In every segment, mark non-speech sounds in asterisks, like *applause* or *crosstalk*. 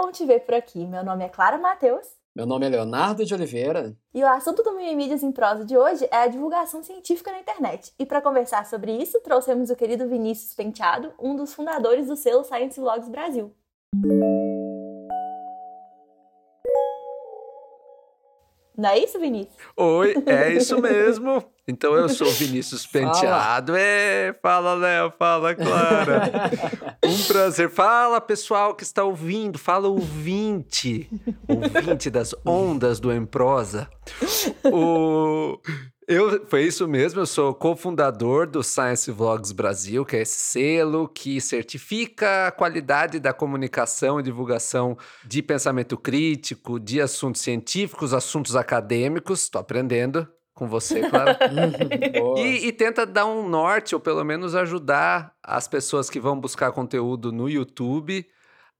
bom te ver por aqui. Meu nome é Clara Matheus. Meu nome é Leonardo de Oliveira. E o assunto do Mimimídias em Prosa de hoje é a divulgação científica na internet. E para conversar sobre isso, trouxemos o querido Vinícius Penteado, um dos fundadores do selo Science Vlogs Brasil. Não é isso, Vinícius? Oi, é isso mesmo. *laughs* Então eu sou Vinícius *laughs* Penteado. Fala. É, fala, Léo, fala, Clara. *laughs* um prazer. Fala, pessoal que está ouvindo. Fala, ouvinte. Ouvinte das ondas do Emprosa. O... Eu, foi isso mesmo, eu sou cofundador do Science Vlogs Brasil, que é esse selo que certifica a qualidade da comunicação e divulgação de pensamento crítico, de assuntos científicos, assuntos acadêmicos. Estou aprendendo com você, claro. *laughs* e, e, tenta dar um norte, ou pelo menos ajudar as pessoas que vão buscar conteúdo no YouTube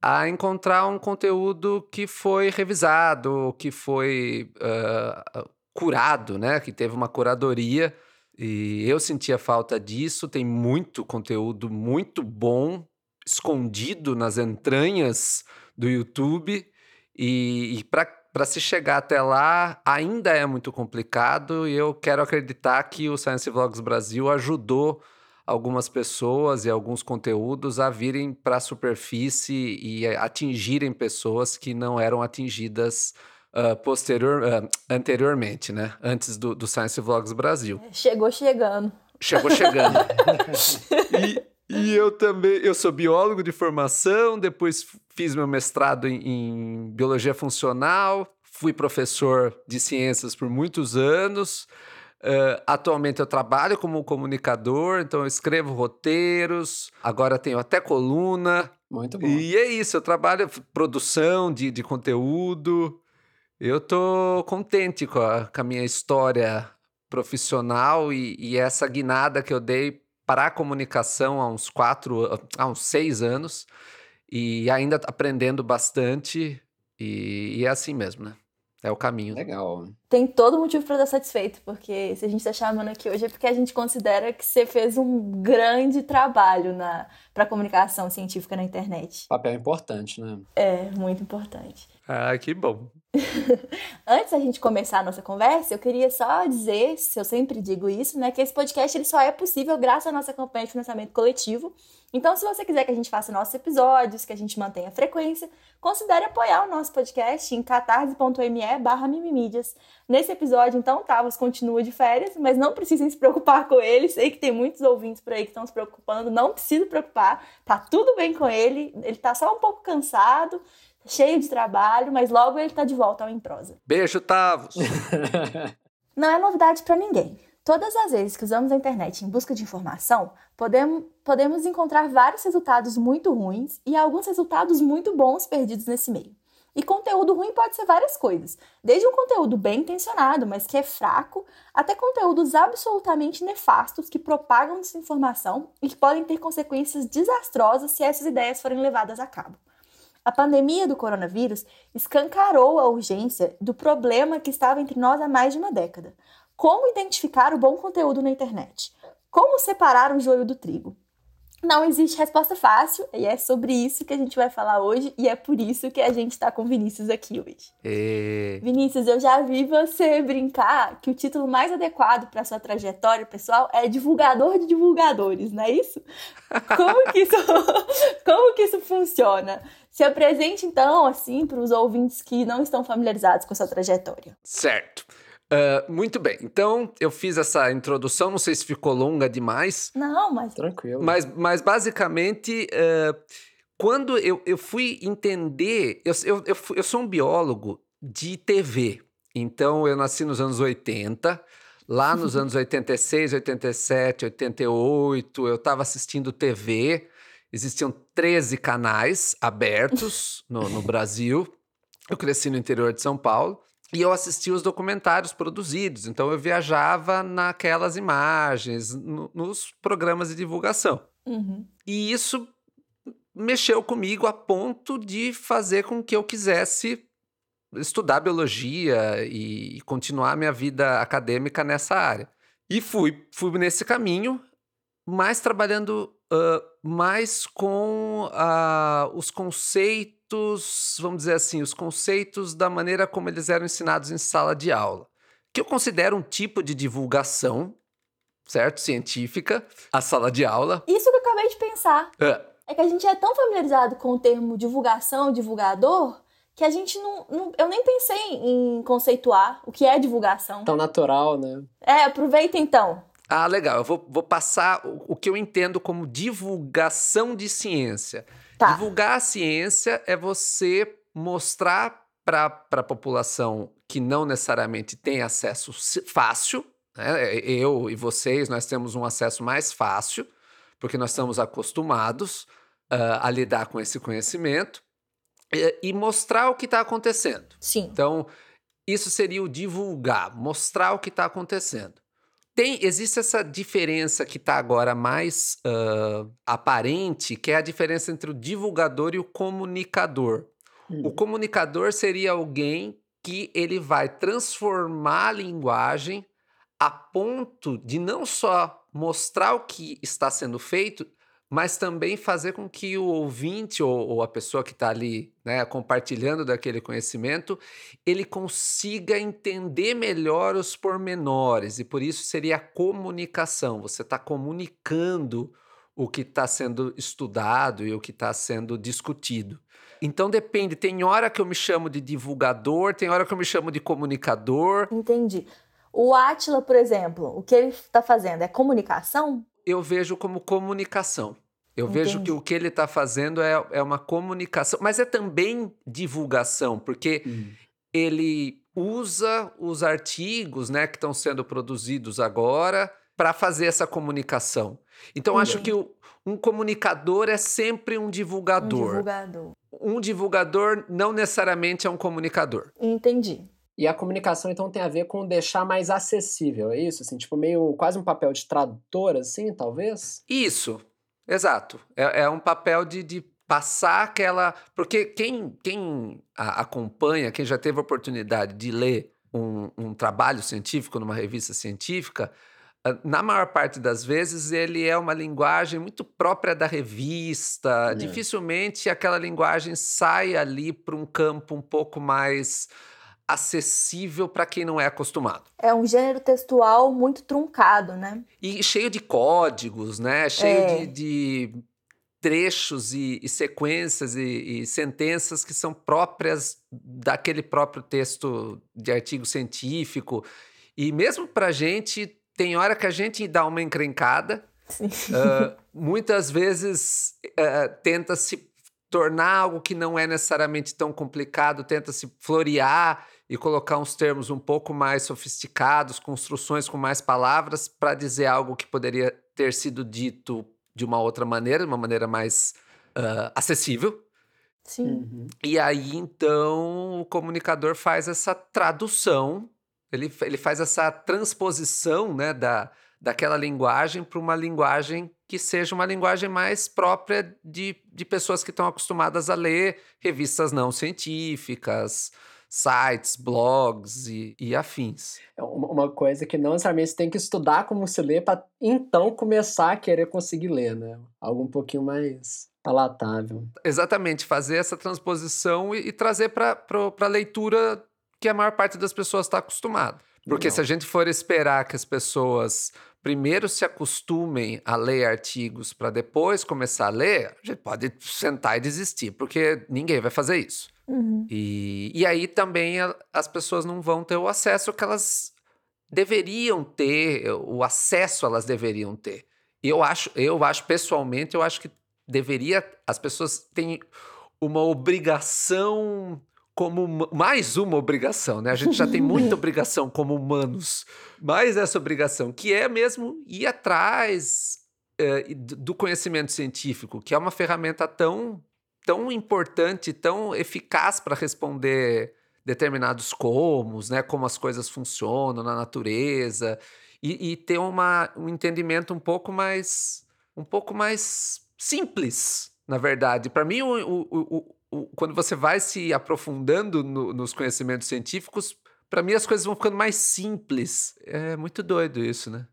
a encontrar um conteúdo que foi revisado, que foi. Uh, curado, né? Que teve uma curadoria e eu sentia falta disso. Tem muito conteúdo muito bom escondido nas entranhas do YouTube e, e para se chegar até lá ainda é muito complicado e eu quero acreditar que o Science Vlogs Brasil ajudou algumas pessoas e alguns conteúdos a virem para a superfície e atingirem pessoas que não eram atingidas uh, posterior, uh, anteriormente, né? Antes do, do Science Vlogs Brasil. Chegou chegando. Chegou chegando. *laughs* *laughs* e, e eu também, eu sou biólogo de formação, depois fiz meu mestrado em, em biologia funcional, fui professor de ciências por muitos anos. Uh, atualmente eu trabalho como comunicador, então eu escrevo roteiros, agora tenho até coluna. Muito bom. E é isso, eu trabalho produção de, de conteúdo, eu tô contente com a, com a minha história profissional e, e, essa guinada que eu dei para a comunicação há uns quatro, há uns seis anos e ainda aprendendo bastante e, e é assim mesmo, né? É o caminho. Legal. Tem todo motivo para estar satisfeito, porque se a gente está chamando aqui hoje é porque a gente considera que você fez um grande trabalho na para comunicação científica na internet. Papel importante, né? É, muito importante. Ah, que bom. *laughs* Antes da gente começar a nossa conversa, eu queria só dizer, se eu sempre digo isso, né, que esse podcast ele só é possível graças à nossa campanha de financiamento coletivo. Então, se você quiser que a gente faça nossos episódios, que a gente mantenha a frequência, considere apoiar o nosso podcast em catarse.me barra mimimídias. Nesse episódio, então, Tavos continua de férias, mas não precisem se preocupar com ele. Sei que tem muitos ouvintes por aí que estão se preocupando, não precisa preocupar, tá tudo bem com ele, ele tá só um pouco cansado, cheio de trabalho, mas logo ele tá de volta ao Em Prosa. Beijo, Tavos! *laughs* Não é novidade para ninguém. Todas as vezes que usamos a internet em busca de informação, podemos, podemos encontrar vários resultados muito ruins e alguns resultados muito bons perdidos nesse meio. E conteúdo ruim pode ser várias coisas, desde um conteúdo bem intencionado, mas que é fraco, até conteúdos absolutamente nefastos que propagam desinformação e que podem ter consequências desastrosas se essas ideias forem levadas a cabo. A pandemia do coronavírus escancarou a urgência do problema que estava entre nós há mais de uma década. Como identificar o bom conteúdo na internet? Como separar o joio do trigo? Não existe resposta fácil, e é sobre isso que a gente vai falar hoje, e é por isso que a gente está com o Vinícius aqui hoje. E... Vinícius, eu já vi você brincar que o título mais adequado para sua trajetória pessoal é divulgador de divulgadores, não é isso? *laughs* Como que isso, *laughs* como que isso funciona? Se apresente então, assim, para os ouvintes que não estão familiarizados com a sua trajetória. Certo. Uh, muito bem, então eu fiz essa introdução, não sei se ficou longa demais. Não, mas. Tranquilo. Mas, mas basicamente, uh, quando eu, eu fui entender. Eu, eu, eu, eu sou um biólogo de TV, então eu nasci nos anos 80. Lá nos anos 86, 87, 88, eu estava assistindo TV. Existiam 13 canais abertos no, no Brasil. Eu cresci no interior de São Paulo. E eu assistia os documentários produzidos, então eu viajava naquelas imagens, no, nos programas de divulgação. Uhum. E isso mexeu comigo a ponto de fazer com que eu quisesse estudar biologia e continuar minha vida acadêmica nessa área. E fui, fui nesse caminho, mas trabalhando uh, mais com uh, os conceitos, vamos dizer assim, os conceitos da maneira como eles eram ensinados em sala de aula. Que eu considero um tipo de divulgação, certo? Científica, a sala de aula. Isso que eu acabei de pensar. É. é que a gente é tão familiarizado com o termo divulgação, divulgador, que a gente não, não, Eu nem pensei em conceituar o que é divulgação. Tão natural, né? É, aproveita então. Ah, legal. Eu vou, vou passar o, o, que eu entendo como divulgação de ciência. Tá. Divulgar a ciência é você mostrar para a população que não necessariamente tem acesso fácil. Né? Eu e vocês, nós temos um acesso mais fácil, porque nós estamos acostumados uh, a lidar com esse conhecimento e, e mostrar o que está acontecendo. Sim. Então, isso seria o divulgar, mostrar o que está acontecendo tem, existe essa diferença que está agora mais uh, aparente, que é a diferença entre o divulgador e o comunicador. Hum. O comunicador seria alguém que ele vai transformar a linguagem a ponto de não só mostrar o que está sendo feito, mas também fazer com que o ouvinte ou, ou a pessoa que está ali né, compartilhando daquele conhecimento, ele consiga entender melhor os pormenores, e por isso seria a comunicação. Você está comunicando o que está sendo estudado e o que está sendo discutido. Então depende, tem hora que eu me chamo de divulgador, tem hora que eu me chamo de comunicador. Entendi. O Atila, por exemplo, o que ele está fazendo é comunicação? Eu vejo como comunicação. Eu Entendi. vejo que o que ele está fazendo é, é uma comunicação, mas é também divulgação, porque hum. ele usa os artigos né, que estão sendo produzidos agora para fazer essa comunicação. Então, Entendi. acho que o, um comunicador é sempre um divulgador. Um divulgador. Um divulgador não necessariamente é um comunicador. Entendi. E a comunicação, então, tem a ver com deixar mais acessível, é isso? Assim, tipo, meio quase um papel de tradutor, assim, talvez? Isso, exato. É, é um papel de, de passar aquela. Porque quem, quem a, acompanha, quem já teve a oportunidade de ler um, um trabalho científico numa revista científica, ah, na maior parte das vezes, ele é uma linguagem muito própria da revista. É. Dificilmente aquela linguagem sai ali para um campo um pouco mais acessível para quem não é acostumado. É um gênero textual muito truncado, né? E cheio de códigos, né? Cheio é. de, de, trechos e, e sequências e, e, sentenças que são próprias daquele próprio texto de artigo científico. E mesmo para gente, tem hora que a gente dá uma encrencada. Uh, muitas vezes uh, tenta se tornar algo que não é necessariamente tão complicado, tenta se florear e colocar uns termos um pouco mais sofisticados, construções com mais palavras, para dizer algo que poderia ter sido dito de uma outra maneira, de uma maneira mais uh, acessível. Sim. Uhum. E aí, então, o comunicador faz essa tradução, ele, ele faz essa transposição né, da, daquela linguagem para uma linguagem que seja uma linguagem mais própria de, de pessoas que estão acostumadas a ler revistas não científicas, sites, blogs e, e afins. É uma coisa que não necessariamente você tem que estudar como se lê para então começar a querer conseguir ler, né? Algo um pouquinho mais palatável. Exatamente, fazer essa transposição e, e trazer para a leitura que a maior parte das pessoas está acostumada. Porque não. se a gente for esperar que as pessoas primeiro se acostumem a ler artigos para depois começar a ler, a gente pode sentar e desistir, porque ninguém vai fazer isso. Uhum. E, e aí também a, as pessoas não vão ter o acesso que elas deveriam ter, o acesso elas deveriam ter. Eu acho, eu acho pessoalmente, eu acho que deveria, as pessoas têm uma obrigação como mais uma obrigação, né? A gente já tem muita *laughs* obrigação como humanos, mais essa obrigação que é mesmo ir atrás é, do conhecimento científico, que é uma ferramenta tão tão importante, tão eficaz para responder determinados comos, né? Como as coisas funcionam na natureza e, e ter uma, um entendimento um pouco mais um pouco mais simples, na verdade. Para mim, o, o, o, quando você vai se aprofundando no, nos conhecimentos científicos, para mim as coisas vão ficando mais simples. É muito doido isso, né?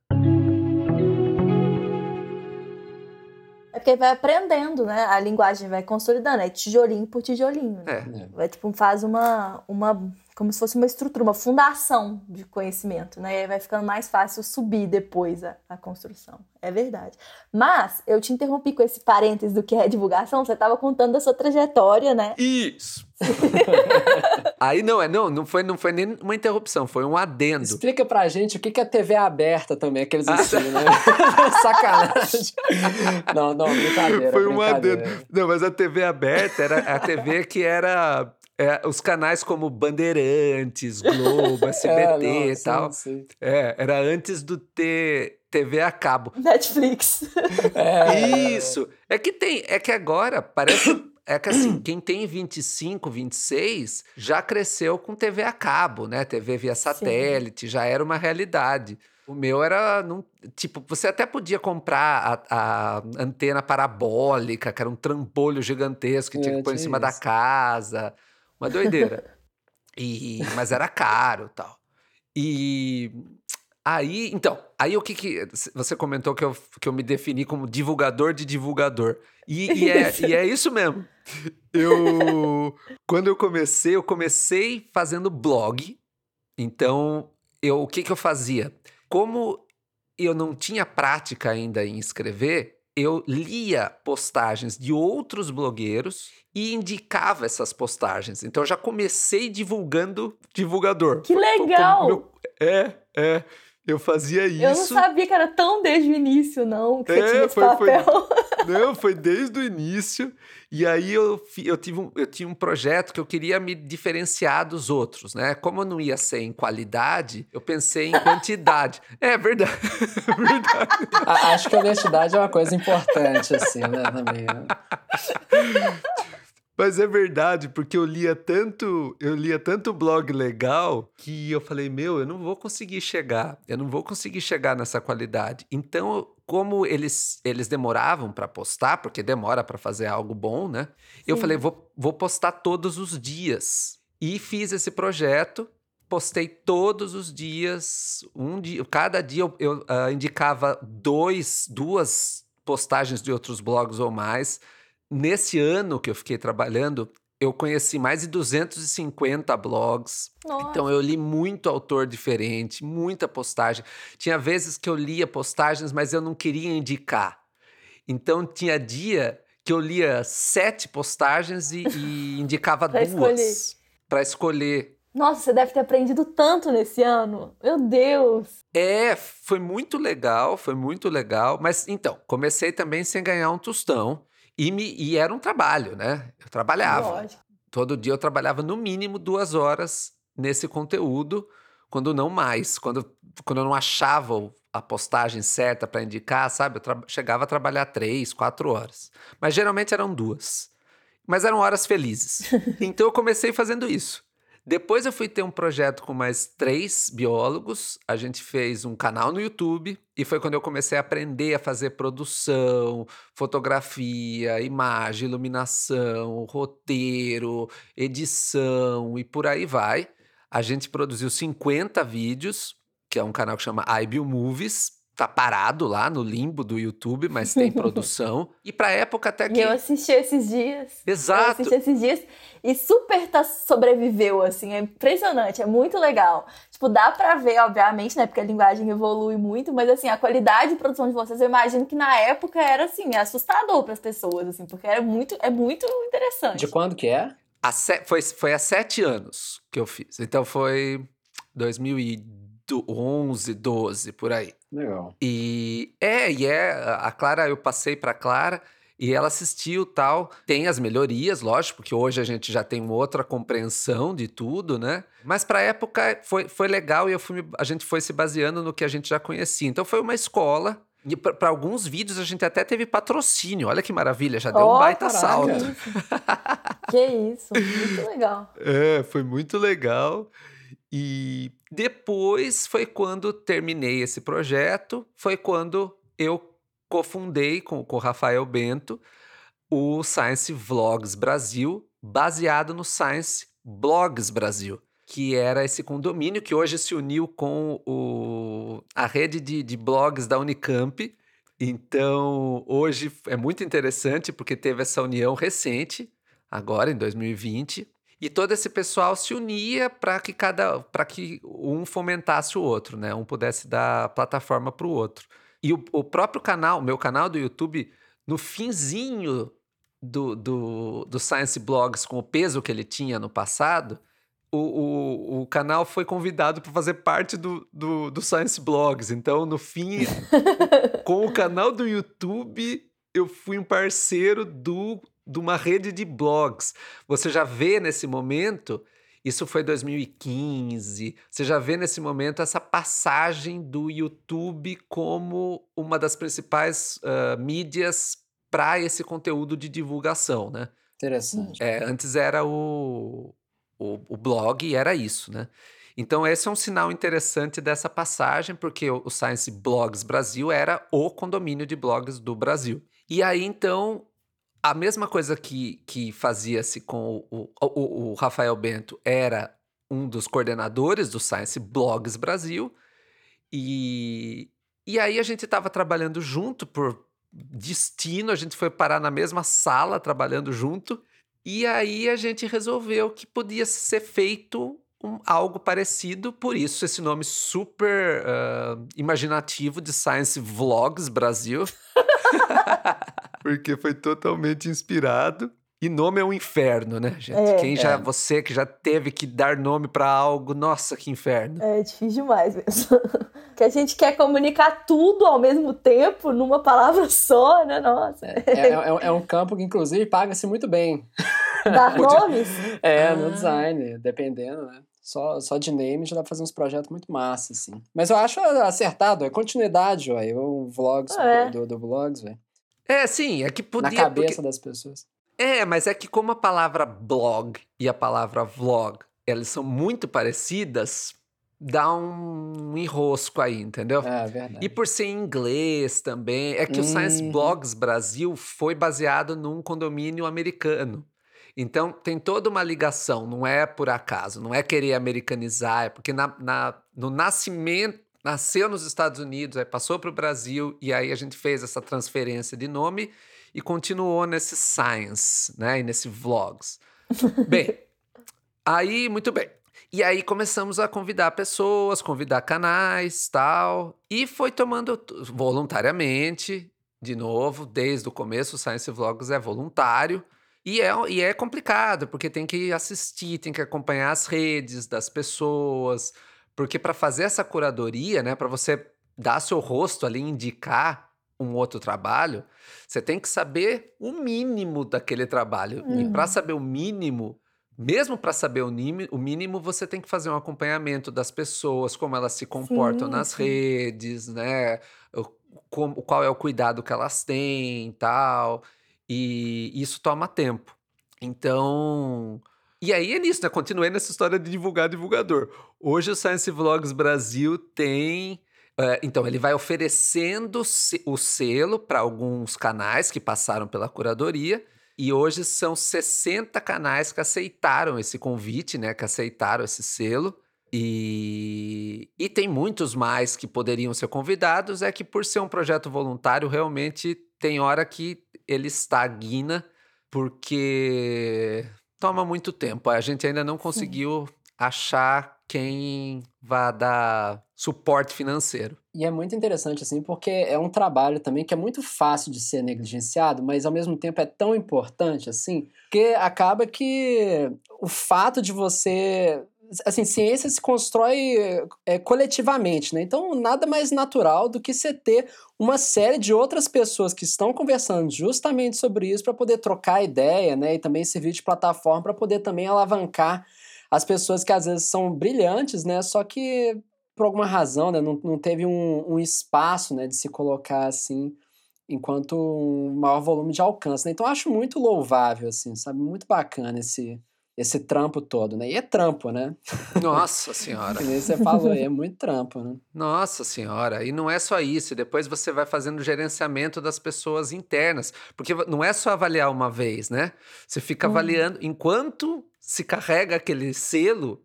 Porque vai aprendendo, né? A linguagem vai consolidando, é tijolinho por tijolinho. Né? É. Vai, tipo, faz uma, uma. Como se fosse uma estrutura, uma fundação de conhecimento, né? E aí vai ficando mais fácil subir depois a, a construção. É verdade. Mas eu te interrompi com esse parênteses do que é divulgação. Você estava contando a sua trajetória, né? Isso. *laughs* Aí não, é não, não foi, não foi nem uma interrupção, foi um adendo. Explica pra gente o que que é TV aberta também, aqueles ensinam, né? *laughs* Sacanagem. Não, não, brincadeira. Foi um adendo. Não, mas a TV aberta era a TV que era é, os canais como Bandeirantes, Globo, SBT *laughs* É, não, e sim, tal. sim. É, era antes do ter TV a cabo. Netflix. *laughs* É, Isso. É que tem, é que agora parece é que assim, quem tem 25, 26 já cresceu com TV a cabo, né? TV via satélite, já era uma realidade. O meu era, num- tipo, você até podia comprar a, a antena parabólica, que era um trambolho gigantesco que tinha É, que pôr em cima da isso. casa. Uma doideira. *laughs* E, mas era caro tal. E aí, então, aí o que que. Você comentou que eu, que eu me defini como divulgador de divulgador. E, e é, e é isso mesmo. Eu. Quando eu comecei, eu comecei fazendo blog. Então, eu, o que que eu fazia? Como eu não tinha prática ainda em escrever, eu lia postagens de outros blogueiros e indicava essas postagens. Então, eu já comecei divulgando divulgador. Que legal! É, é. Eu fazia isso. Eu não sabia que era tão desde o início, não, que você É, tinha esse foi- foi- papel. *laughs* Não, foi desde o início. E aí eu, eu, tive um, eu tinha um projeto que eu queria me diferenciar dos outros, né? Como eu não ia ser em qualidade, eu pensei em quantidade. *laughs* é verdade. *laughs* é verdade. Acho que a honestidade é uma coisa importante, assim, né? Também. né? Mas é verdade, porque eu lia tanto, eu lia tanto blog legal que eu falei, meu, eu não vou conseguir chegar, eu não vou conseguir chegar nessa qualidade. Então, como eles, eles demoravam para postar, porque demora para fazer algo bom, né? Eu Sim. falei, vou, vou postar todos os dias. E fiz esse projeto, postei todos os dias, um dia, cada dia eu, eu, ah, indicava dois, duas postagens de outros blogs ou mais. Nesse ano que eu fiquei trabalhando, eu conheci mais de 250 blogs. Nossa. Então eu li muito autor diferente, muita postagem. Tinha vezes que eu lia postagens, mas eu não queria indicar. Então tinha dia que eu lia sete postagens e, e *laughs* indicava Pra duas para escolher. Nossa, você deve ter aprendido tanto nesse ano. Meu Deus. É, foi muito legal, foi muito legal. Mas então, comecei também sem ganhar um tostão. E, me, e era um trabalho, né? Eu trabalhava. Lógico. Todo dia eu trabalhava no mínimo duas horas nesse conteúdo, quando não mais. Quando, quando eu não achava a postagem certa para indicar, sabe? Eu chegava a trabalhar três, quatro horas. Mas geralmente eram duas. Mas eram horas felizes. *laughs* Então eu comecei fazendo isso. Depois eu fui ter um projeto com mais três biólogos. A gente fez um canal no YouTube e foi quando eu comecei a aprender a fazer produção, fotografia, imagem, iluminação, roteiro, edição e por aí vai. A gente produziu 50 vídeos, que é um canal que chama iBio Movies. Tá parado lá no limbo do YouTube, mas tem *laughs* produção. E pra época até E que. eu assisti esses dias. Eu Exato. assisti esses dias e super tá sobreviveu, assim. É impressionante, é muito legal. Tipo, dá pra ver, obviamente, né? Porque a linguagem evolui muito, mas assim, a qualidade de produção de vocês, eu imagino que na época era assim, assustador pras pessoas, assim, porque era muito, é muito interessante. De quando que é? Há se- foi, foi há sete anos que eu fiz. Então foi 2011, 12, por aí. Legal. E é, e é, a Clara, eu passei pra Clara e ela assistiu tal. Tem as melhorias, lógico, porque hoje a gente já tem uma outra compreensão de tudo, né? Mas pra época foi, foi legal e eu fui, a gente foi se baseando no que a gente já conhecia. Então foi uma escola. E para alguns vídeos a gente até teve patrocínio. Olha que maravilha, já deu um Ó, baita caraca. salto. Que isso, muito legal. *laughs* É, foi muito legal. E depois foi quando terminei esse projeto, foi quando eu cofundei com, com o Rafael Bento o Science Vlogs Brasil, baseado no Science Blogs Brasil, que era esse condomínio que hoje se uniu com o, a rede de, de blogs da Unicamp. Então, hoje é muito interessante porque teve essa união recente, agora em 2020, e todo esse pessoal se unia para que cada para que um fomentasse o outro, né? Um pudesse dar plataforma para o outro. E o, o próprio canal, meu canal do YouTube, no finzinho do, do, do Science Blogs, com o peso que ele tinha no passado, o, o, o canal foi convidado para fazer parte do, do, do Science Blogs. Então, no fim, *laughs* com o canal do YouTube, eu fui um parceiro do, de uma rede de blogs. Você já vê nesse momento, isso foi 2015, você já vê nesse momento essa passagem do YouTube como uma das principais uh, mídias para esse conteúdo de divulgação, né? Interessante. É, antes era o, o, o blog e era isso, né? Então, esse é um sinal interessante dessa passagem, porque o Science Blogs Brasil era o condomínio de blogs do Brasil. E aí, então, a mesma coisa que, que fazia-se com o, o, o, Rafael Bento era um dos coordenadores do Science Blogs Brasil. E, e aí a gente estava trabalhando junto por destino, a gente foi parar na mesma sala trabalhando junto. E aí a gente resolveu que podia ser feito um, algo parecido, por isso esse nome super uh, imaginativo de Science Vlogs Brasil. *laughs* Porque foi totalmente inspirado. E nome é um inferno, né, gente? É, Quem já, é. você que já teve que dar nome para algo, nossa, que inferno. É difícil demais mesmo. *laughs* que a gente quer comunicar tudo ao mesmo tempo numa palavra *laughs* só, né? Nossa. É, é, é, é um campo que, inclusive, paga-se muito bem. *laughs* Dar nomes? É, ah. no design, dependendo, né? Só, só de name já dá pra fazer uns projetos muito massa, assim. Mas eu acho acertado, é continuidade, velho. O vlogs ah, é. do, do vlogs, velho. É, sim, é que podia... Na cabeça porque... das pessoas. É, mas é que como a palavra blog e a palavra vlog, elas são muito parecidas, dá um enrosco aí, entendeu? É, verdade. E por ser em inglês também, é que hum. o Science uhum. Blogs Brasil foi baseado num condomínio americano. Então tem toda uma ligação, não é por acaso, não é querer americanizar, é porque na, na no nascimento, nasceu nos Estados Unidos, aí passou para o Brasil e aí a gente fez essa transferência de nome e continuou nesse Science, né? E nesse Vlogs. *laughs* bem, aí, muito bem. E aí começamos a convidar pessoas, convidar canais, tal. E foi tomando voluntariamente, de novo, desde o começo, o Science Vlogs é voluntário. E é, e é complicado, porque tem que assistir, tem que acompanhar as redes das pessoas. Porque para fazer essa curadoria, né, para você dar seu rosto ali, indicar um outro trabalho, você tem que saber o mínimo daquele trabalho. Uhum. E para saber o mínimo, mesmo para saber o, o, mínimo, você tem que fazer um acompanhamento das pessoas, como elas se comportam sim, nas sim. redes, né? Como, qual é o cuidado que elas têm tal. E isso toma tempo. Então. E aí é nisso, né? Continuei nessa história de divulgar divulgador. Hoje o Science Vlogs Brasil tem Uh, então, ele vai oferecendo o selo para alguns canais que passaram pela curadoria. E hoje são 60 canais que aceitaram esse convite, né? Que aceitaram esse selo. E, e tem muitos mais que poderiam ser convidados. É que por ser um projeto voluntário, realmente tem hora que ele estagna, porque toma muito tempo. A gente ainda não conseguiu Sim. achar quem vai dar suporte financeiro. E é muito interessante, assim, porque é um trabalho também que é muito fácil de ser negligenciado, mas ao mesmo tempo é tão importante, assim, que acaba que o fato de você assim, ciência se constrói é, coletivamente, né? Então, nada mais natural do que você ter uma série de outras pessoas que estão conversando justamente sobre isso para poder trocar ideia, né? E também servir de plataforma para poder também alavancar as pessoas que às vezes são brilhantes, né? Só que por alguma razão, né, não, não teve um, um espaço, né, de se colocar assim enquanto um maior volume de alcance, né? Então acho muito louvável assim, sabe? Muito bacana esse esse trampo todo, né? E é trampo, né? Nossa *laughs* senhora. você falou, é muito trampo, né? Nossa senhora. E não é só isso, depois você vai fazendo o gerenciamento das pessoas internas, porque não é só avaliar uma vez, né? Você fica hum. avaliando enquanto se carrega aquele selo,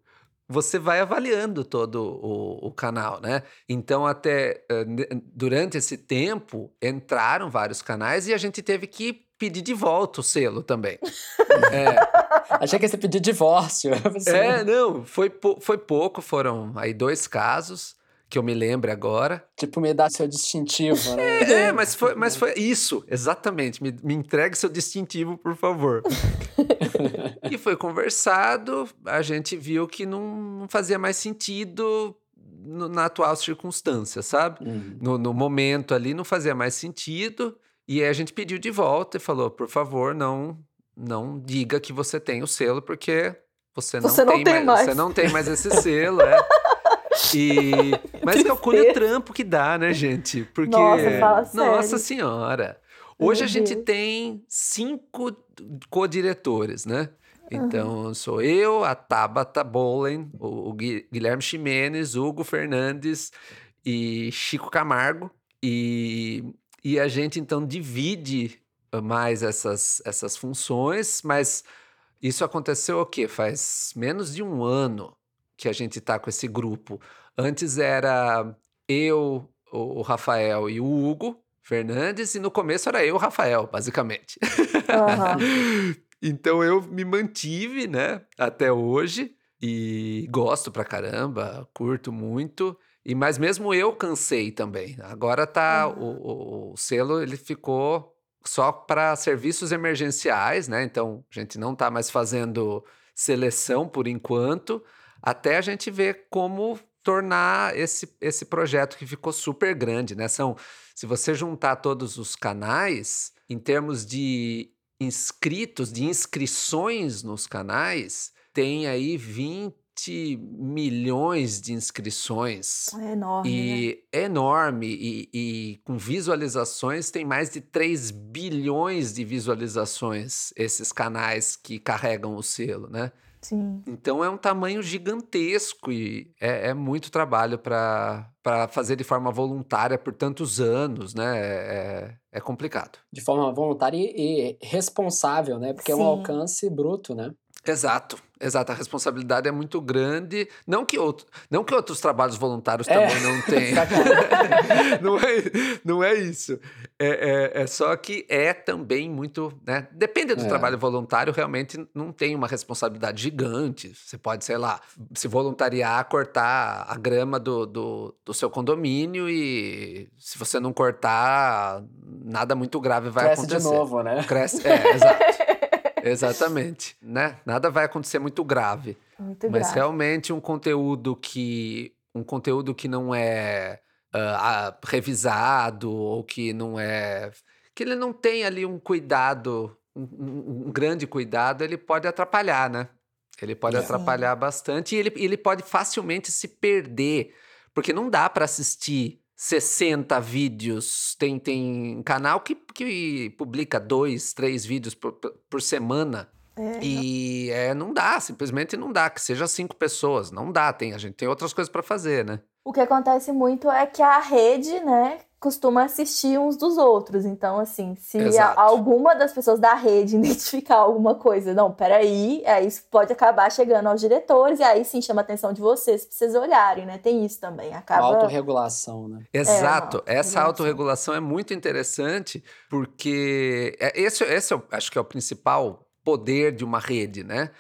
você vai avaliando todo o, o canal, né? Então, até uh, durante esse tempo, entraram vários canais e a gente teve que pedir de volta o selo também. *laughs* é. Achei que ia pedir divórcio. *laughs* É, não, foi, foi pouco, foram aí dois casos que eu me lembre agora. Tipo, me dá seu distintivo, né? É, *laughs* é mas, foi, mas foi isso, exatamente. Me, me entregue seu distintivo, por favor. *laughs* e foi conversado, a gente viu que não, não fazia mais sentido no, na atual circunstância, sabe? Uhum. No, no momento ali não fazia mais sentido. E aí a gente pediu de volta e falou: por favor, não, não diga que você tem o selo, porque você não, você não tem, tem mais, mais, Você não tem mais esse *laughs* selo, é. E, *laughs* mas calcule o trampo que dá, né, gente? Porque. Nossa, fala Nossa Senhora. Hoje Meu a gente Deus. tem cinco co-diretores, né? Então, uhum. sou eu, a Tabata Bolen, o, o Guilherme Ximenes, Hugo Fernandes e Chico Camargo. E, e a gente, então, divide mais essas, essas funções, mas isso aconteceu o quê? Faz menos de um ano que a gente está com esse grupo. Antes era eu, o Rafael e o Hugo Fernandes, e no começo era eu, o Rafael, basicamente. Uhum. *laughs* então eu me mantive, né, até hoje, e gosto pra caramba, curto muito. E mas mesmo eu cansei também. Agora tá uhum. o, o, selo ele ficou só para serviços emergenciais, né? Então a gente não tá mais fazendo seleção por enquanto, até a gente ver como tornar esse, esse projeto que ficou super grande, né? São, se você juntar todos os canais, em termos de inscritos, de inscrições nos canais, tem aí 20 milhões de inscrições. É enorme. E né? é enorme. E, e, com visualizações, tem mais de 3 bilhões de visualizações esses canais que carregam o selo, né? Sim. Então é um tamanho gigantesco e é, é muito trabalho para fazer de forma voluntária por tantos anos, né? É, é complicado. De forma voluntária e, e responsável, né? Porque Sim. é um alcance bruto, né? Exato, exato. A responsabilidade é muito grande. Não que, outro, não que outros trabalhos voluntários é. também não tenham. *laughs* não, é, não é isso. É, é, é, só que é também muito. Né? Depende do é. trabalho voluntário, realmente não tem uma responsabilidade gigante. Você pode, sei lá, se voluntariar, cortar a grama do, do, do seu condomínio e se você não cortar, nada muito grave vai Cresce acontecer. Cresce de novo, né? Cresce, é, exato. *laughs* Exatamente, né? Nada vai acontecer muito grave. Muito mas grave. realmente um conteúdo que um conteúdo que não é uh, revisado ou que não é que ele não tem ali um cuidado, um, um, um grande cuidado, ele pode atrapalhar, né? Ele pode Sim. atrapalhar bastante e ele, ele pode facilmente se perder, porque não dá para assistir 60 vídeos. Tem, tem canal que, que publica dois, três vídeos por, por semana. É, e. É, não dá, simplesmente não dá. Que seja cinco pessoas, não dá. Tem, a gente tem outras coisas para fazer, né? O que acontece muito é que a rede, né, costuma assistir uns dos outros. Então, assim, se alguma das pessoas da rede *laughs* identificar alguma coisa, não, peraí, aí isso pode acabar chegando aos diretores, e aí sim chama a atenção de vocês pra vocês olharem, né? Tem isso também. Acaba. Uma autorregulação, né? Exato. É, Essa autorregulação é muito interessante, porque é, esse, esse eu acho que é o principal poder de uma rede, né?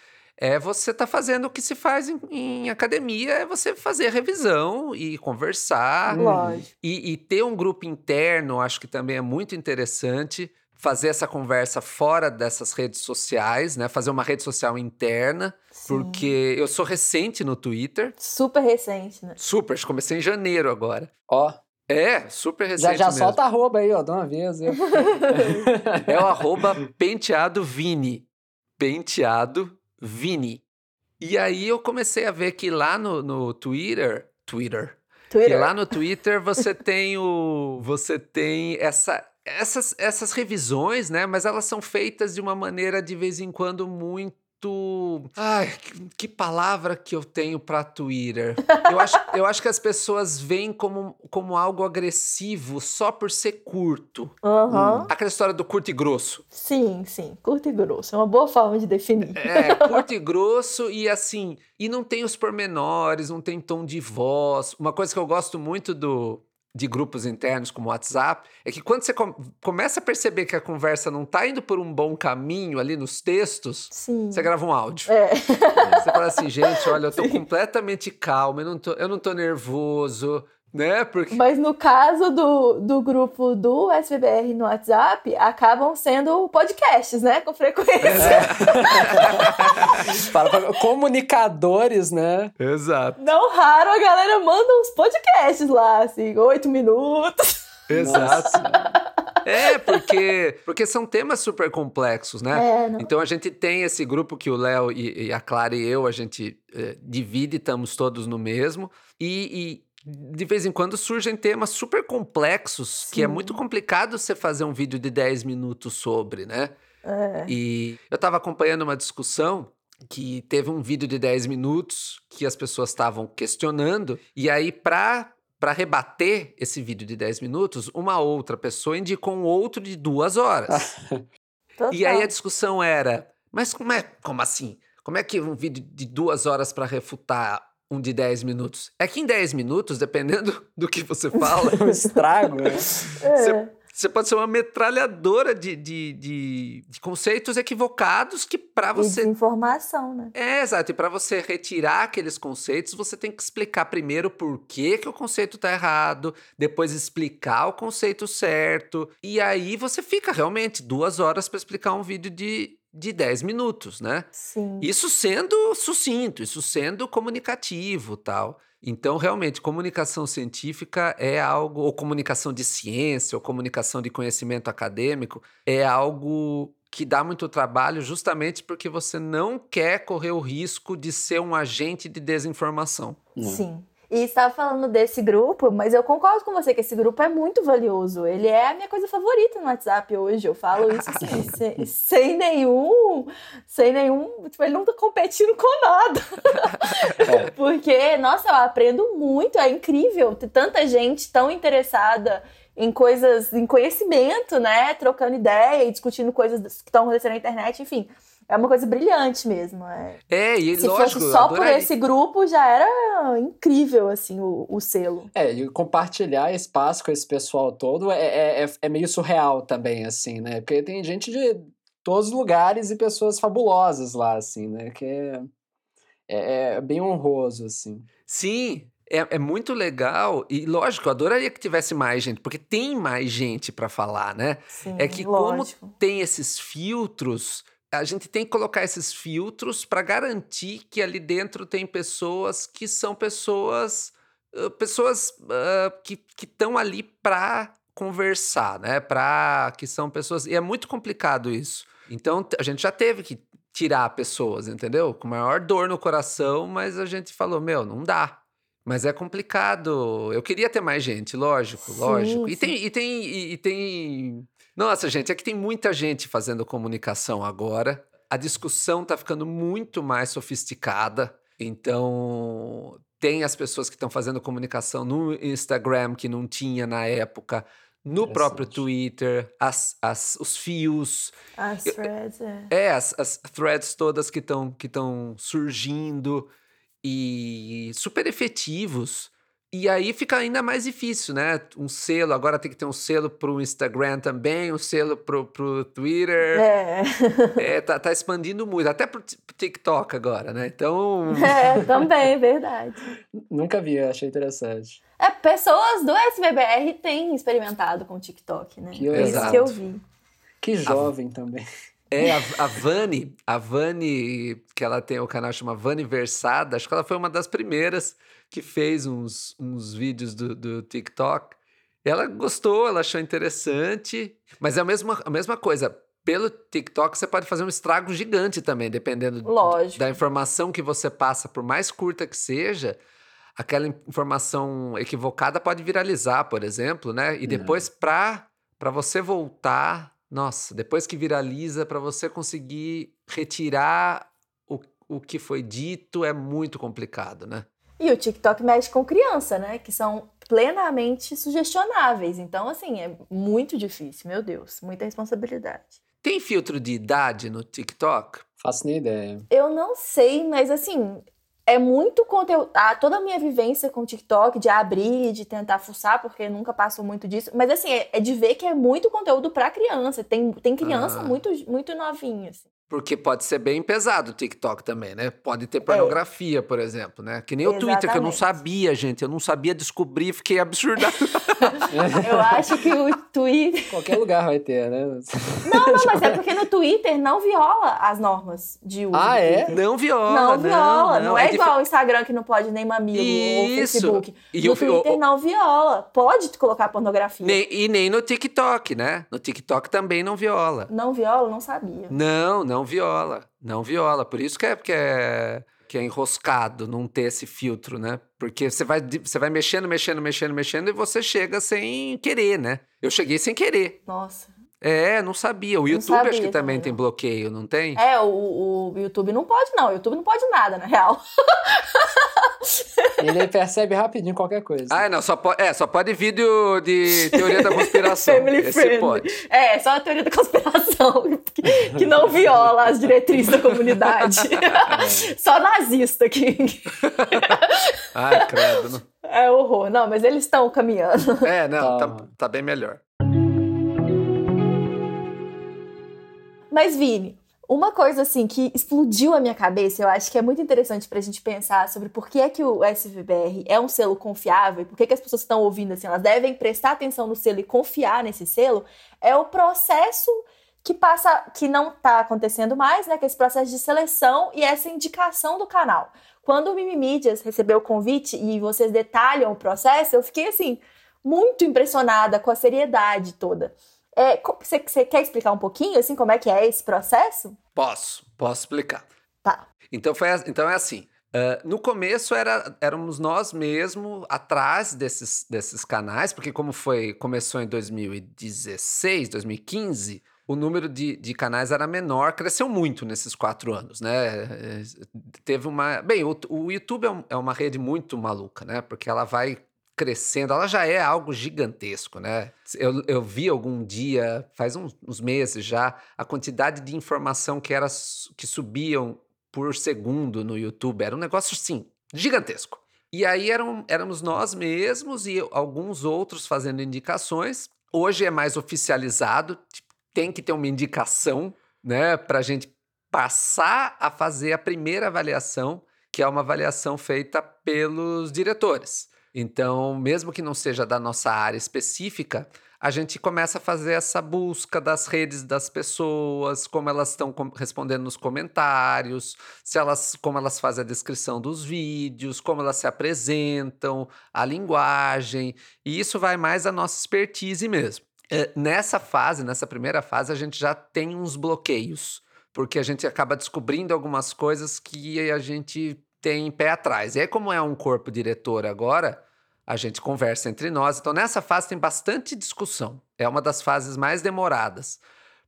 É você estar tá fazendo o que se faz em, em, academia, é você fazer revisão e conversar. Lógico. E, e, ter um grupo interno, acho que também é muito interessante. Fazer essa conversa fora dessas redes sociais, né? Fazer uma rede social interna. Sim. Porque eu sou recente no Twitter. Super recente, né? Super, comecei em janeiro agora. Ó. É, super recente. Já, já mesmo. solta arroba aí, ó, de uma vez. *laughs* é o arroba penteado Vini. Penteado Vini. E aí eu comecei a ver que lá no, no Twitter, Twitter, Twitter. Que lá no Twitter você *laughs* tem o você tem essa essas, essas revisões, né? Mas elas são feitas de uma maneira de vez em quando muito muito. Ai, que palavra que eu tenho para Twitter? Eu acho, *laughs* eu acho que as pessoas veem como, como algo agressivo só por ser curto. Uhum. Aquela história do curto e grosso. Sim, sim. Curto e grosso. É uma boa forma de definir. É, curto e grosso e assim. E não tem os pormenores, não tem tom de voz. Uma coisa que eu gosto muito do, de grupos internos como o WhatsApp é que quando você com começa a perceber que a conversa não está indo por um bom caminho ali nos textos, Sim. você grava um áudio. É. Você fala assim, gente, olha, eu tô *laughs* Sim. completamente calmo, eu não tô, eu não tô nervoso, né? Porque... Mas no caso do, do grupo do SBR no WhatsApp, acabam sendo podcasts, né? Com frequência. É. *laughs* Comunicadores, né? Exato. Não raro a galera manda uns podcasts lá, assim, oito minutos. Exato. É, porque, porque são temas super complexos, né? É, então a gente tem esse grupo que o Léo e, e, a Clara e eu, a gente é, divide, estamos todos no mesmo. E, de vez em quando surgem temas super complexos Sim. que é muito complicado você fazer um vídeo de 10 minutos sobre, né? É. E eu estava acompanhando uma discussão que teve um vídeo de 10 minutos que as pessoas estavam questionando, e aí, para para rebater esse vídeo de 10 minutos, uma outra pessoa indicou um outro de duas horas. *laughs* e aí a discussão era: mas como é? Como assim? Como é que um vídeo de duas horas para refutar um de 10 minutos. É que em 10 minutos, dependendo *laughs* do que você fala. *laughs* um estrago, né? *laughs* É. Você, pode ser uma metralhadora de, de, de, de conceitos equivocados que para você. Informação, né? É, exato. E para você retirar aqueles conceitos, você tem que explicar primeiro por que, que o conceito tá errado, depois explicar o conceito certo. E aí você fica realmente duas horas para explicar um vídeo de de 10 minutos, né? Sim. Isso sendo sucinto, isso sendo comunicativo, tal. Então, realmente, comunicação científica é algo, ou comunicação de ciência, ou comunicação de conhecimento acadêmico, é algo que dá muito trabalho justamente porque você não quer correr o risco de ser um agente de desinformação. Sim. E estava falando desse grupo, mas eu concordo com você que esse grupo é muito valioso. Ele é a minha coisa favorita no WhatsApp hoje. Eu falo isso assim, *laughs* sem, sem, nenhum. Sem nenhum. Tipo, ele não tá competindo com nada. É. *laughs* Porque, nossa, eu aprendo muito. É incrível ter tanta gente tão interessada em coisas, em conhecimento, né? Trocando ideia e discutindo coisas que estão acontecendo na internet, enfim é uma coisa brilhante mesmo. É, é e Se lógico, fosse só por esse grupo, já era incrível, assim, o, o selo. É, e compartilhar espaço com esse pessoal todo é, é, é, é meio surreal também, assim, né? Porque tem gente de todos os lugares e pessoas fabulosas lá, assim, né? Que é, é, é bem honroso, assim. Sim, é, é, muito legal e lógico, eu adoraria que tivesse mais gente, porque tem mais gente para falar, né? Sim, é que lógico. como tem esses filtros, a gente tem que colocar esses filtros para garantir que ali dentro tem pessoas que são pessoas pessoas uh, que estão ali para conversar, né? Para que são pessoas e é muito complicado isso. Então a gente já teve que tirar pessoas, entendeu? Com maior dor no coração, mas a gente falou meu, não dá. Mas é complicado. Eu queria ter mais gente, lógico, sim, lógico. Sim. E tem, e tem, e, e tem nossa, gente, é que tem muita gente fazendo comunicação agora. A discussão está ficando muito mais sofisticada. Então, tem as pessoas que estão fazendo comunicação no Instagram que não tinha na época, no próprio Twitter, as, as, os fios. As threads, é. É, as, as threads todas que estão que surgindo e super efetivos. E aí fica ainda mais difícil, né? Um selo, agora tem que ter um selo pro Instagram também, um selo pro, pro Twitter. É. é tá, tá expandindo muito, até pro, pro TikTok agora, né? Então. *laughs* É, também, verdade. Nunca vi, achei interessante. É, pessoas do SBBR têm experimentado com o TikTok, né? Que é isso que eu vi. Que jovem a... também. É, a, a Vani, a Vani, que ela tem o canal chama Vani Versada, acho que ela foi uma das primeiras que fez uns, uns vídeos do, do TikTok. Ela gostou, ela achou interessante, mas é a mesma, a mesma coisa. Pelo TikTok você pode fazer um estrago gigante também, dependendo Lógico. da informação que você passa, por mais curta que seja, aquela informação equivocada pode viralizar, por exemplo, né? E depois para para você voltar, nossa, depois que viraliza, para você conseguir retirar o que foi dito é muito complicado, né? E o TikTok mexe com criança, né? Que são plenamente sugestionáveis. Então, assim, é muito difícil, meu Deus, muita responsabilidade. Tem filtro de idade no TikTok? Faço nem ideia. Eu não sei, mas assim, é muito conteúdo. Ah, toda a minha vivência com o TikTok, de abrir, de tentar fuçar, porque nunca passou muito disso. Mas assim, é, é de ver que é muito conteúdo para criança. Tem, tem criança ah. muito, muito novinha. Assim. Porque pode ser bem pesado o TikTok também, né? Pode ter pornografia, é. por exemplo, né? Que nem Exatamente. o Twitter, que eu não sabia, gente. Eu não sabia descobrir, fiquei absurdado. *laughs* eu acho que o Twitter. *laughs* Qualquer lugar vai ter, né? Não, não, mas é porque no Twitter não viola as normas de uso. Ah, é? Não viola. Não viola. Não, não é, é igual o Instagram que não pode nem mamilo Isso. ou Facebook. E no Twitter não viola. Pode colocar pornografia. Nem, e nem no TikTok, né? No TikTok também não viola. Não viola? Não sabia. Não, não não viola, não viola. Por isso que é, que é, que é enroscado não ter esse filtro, né? Porque você vai, você vai mexendo, mexendo, mexendo, mexendo e você chega sem querer, né? Eu cheguei sem querer. Nossa. É, não sabia. O não YouTube sabia, acho que também, tem bloqueio, não tem? É, o, o YouTube não pode, não. O YouTube não pode nada, na real. Ele percebe rapidinho qualquer coisa. Ah, não, só pode, é, só pode vídeo de teoria da *laughs* conspiração. Family Esse friendly. pode. É, só a teoria da conspiração, *laughs* que, que não viola as diretrizes da comunidade. É. *laughs* Só nazista que. Ai, credo. É horror. Não, mas eles estão caminhando. É, não, tá, tá bem melhor. Mas, Vini, uma coisa assim que explodiu a minha cabeça, eu acho que é muito interessante para a gente pensar sobre por que é que o SVBR é um selo confiável e por que, que as pessoas estão ouvindo assim, elas devem prestar atenção no selo e confiar nesse selo, é o processo que passa, que não está acontecendo mais, né? Que é esse processo de seleção e essa indicação do canal. Quando o Mimimídias recebeu o convite e vocês detalham o processo, eu fiquei assim muito impressionada com a seriedade toda. É, você, você quer explicar um pouquinho, assim, como é que é esse processo? Posso, posso explicar. Tá. Então, foi, então é assim, Uh, no começo era, éramos nós mesmos atrás desses, desses canais, porque como foi começou em 2016, 2015, o número de, de canais era menor, cresceu muito nesses quatro anos, né? Teve uma. Bem, o, o YouTube é, um, é uma rede muito maluca, né? Porque ela vai crescendo, ela já é algo gigantesco, né? Eu, eu vi algum dia, faz uns, uns, meses já, a quantidade de informação que, era, que subiam por segundo no YouTube. Era um negócio, sim, gigantesco. E aí eram, éramos nós mesmos e alguns outros fazendo indicações. Hoje é mais oficializado, tipo, tem que ter uma indicação, né, para a gente passar a fazer a primeira avaliação, que é uma avaliação feita pelos diretores. Então, mesmo que não seja da nossa área específica, a gente começa a fazer essa busca das redes das pessoas, como elas estão respondendo nos comentários, se elas, como elas fazem a descrição dos vídeos, como elas se apresentam, a linguagem, e isso vai mais à nossa expertise mesmo. É, nessa fase, nessa primeira fase, a gente já tem uns bloqueios, porque a gente acaba descobrindo algumas coisas que a gente tem pé atrás. E aí, como é um corpo diretor agora, a gente conversa entre nós. Então, nessa fase tem bastante discussão. É uma das fases mais demoradas,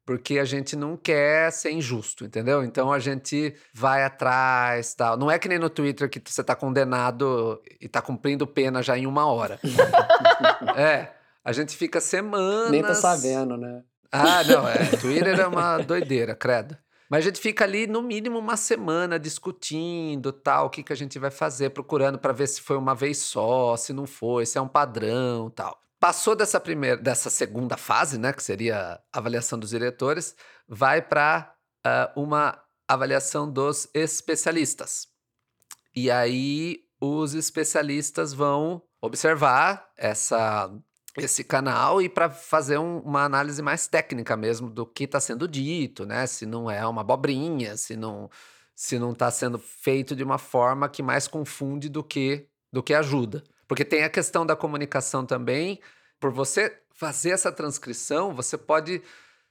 porque a gente não quer ser injusto, entendeu? Então a gente vai atrás, tal. Não é que nem no Twitter que você está condenado e está cumprindo pena já em uma hora. *laughs* é, a gente fica semanas. Nem tá sabendo, né? Ah, não, é. Twitter é uma doideira, credo. Mas a gente fica ali no mínimo uma semana discutindo, tal, o que, que a gente vai fazer, procurando para ver se foi uma vez só, se não foi, se é um padrão, tal. Passou dessa primeira, dessa segunda fase, né, que seria a avaliação dos diretores, vai para uh, ah, uma avaliação dos especialistas. E aí os especialistas vão observar essa esse canal e para fazer um, uma análise mais técnica mesmo do que está sendo dito, né? Se não é uma abobrinha, se não se não está sendo feito de uma forma que mais confunde do que do que ajuda. Porque tem a questão da comunicação também. Por você fazer essa transcrição, você pode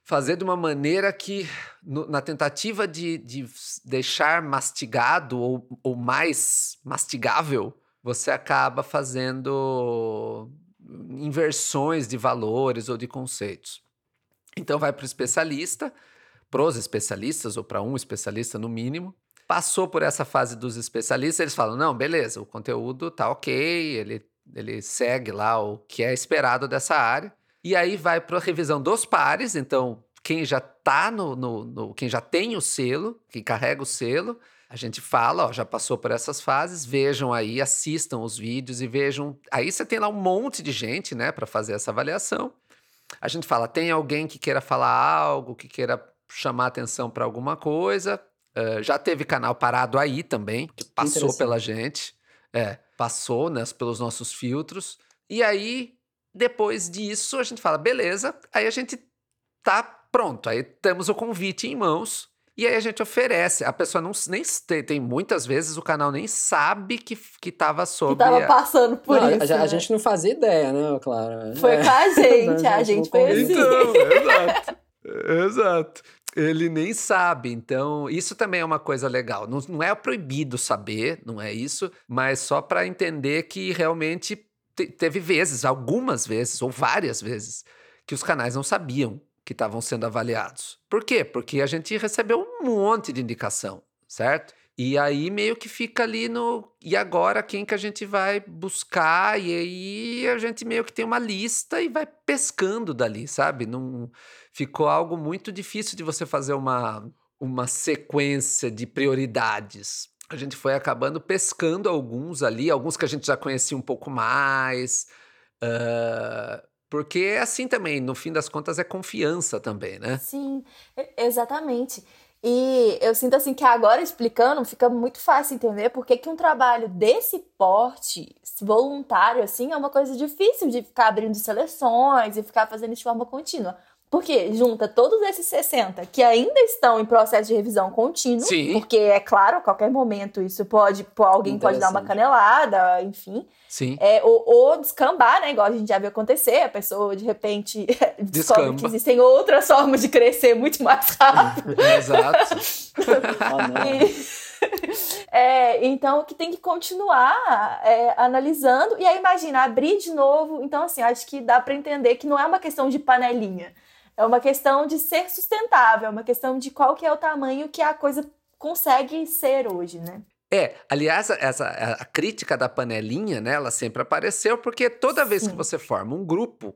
fazer de uma maneira que, no, na tentativa de, de deixar mastigado ou, ou mais mastigável, você acaba fazendo inversões de valores ou de conceitos. Então vai para o especialista, para os especialistas ou para um especialista no mínimo, passou por essa fase dos especialistas, eles falam: não, beleza, o conteúdo tá ok, ele, ele segue lá o que é esperado dessa área. E aí vai para a revisão dos pares, então quem já tá no, no, no, quem já tem o selo, quem carrega o selo, a gente fala, ó, já passou por essas fases, vejam aí, assistam os vídeos e vejam. Aí você tem lá um monte de gente, né, para fazer essa avaliação. A gente fala, tem alguém que queira falar algo, que queira chamar atenção para alguma coisa. Uh, já teve canal parado aí também, que passou pela gente. É, passou né, pelos nossos filtros. E aí, depois disso, a gente fala, beleza, aí a gente tá pronto. Aí temos o convite em mãos. E aí a gente oferece. A pessoa não nem tem, muitas vezes o canal nem sabe que que estava sobre. Que tava passando por não, isso. A, né? a, gente não fazia ideia, né, claro. Foi é. com a *laughs* gente, a gente foi assim. Então, *laughs* exato. Exato. Ele nem sabe, então isso também é uma coisa legal. Não, não é proibido saber, não é isso, mas só para entender que realmente te, teve vezes, algumas vezes, ou várias vezes, que os canais não sabiam que estavam sendo avaliados. Por quê? Porque a gente recebeu um monte de indicação, certo? E aí meio que fica ali no. E agora quem que a gente vai buscar? E aí a gente meio que tem uma lista e vai pescando dali, sabe? Não ficou algo muito difícil de você fazer uma, uma sequência de prioridades. A gente foi acabando pescando alguns ali, alguns que a gente já conhecia um pouco mais. Uh, porque é assim também, no fim das contas, é confiança também, né? Sim, exatamente. E eu sinto assim que agora explicando fica muito fácil entender porque que um trabalho desse porte, voluntário assim, é uma coisa difícil de ficar abrindo seleções e ficar fazendo de forma contínua. Porque junta todos esses 60 que ainda estão em processo de revisão contínua, Sim. porque é claro, a qualquer momento isso pode, alguém pode dar uma canelada, enfim. Sim. É, ou, ou, descambar, né? Igual a gente já viu acontecer, a pessoa de repente *laughs* descobre Descamba. que existem outras formas de crescer muito mais rápido. *laughs* Exato. E- *laughs* É, então, que tem que continuar é, analisando. E aí, imagina, abrir de novo. Então, assim, acho que dá para entender que não é uma questão de panelinha. É uma questão de ser sustentável. É uma questão de qual que é o tamanho que a coisa consegue ser hoje, né? É, aliás, essa, a crítica da panelinha, né, ela sempre apareceu, porque toda vez que você forma um grupo,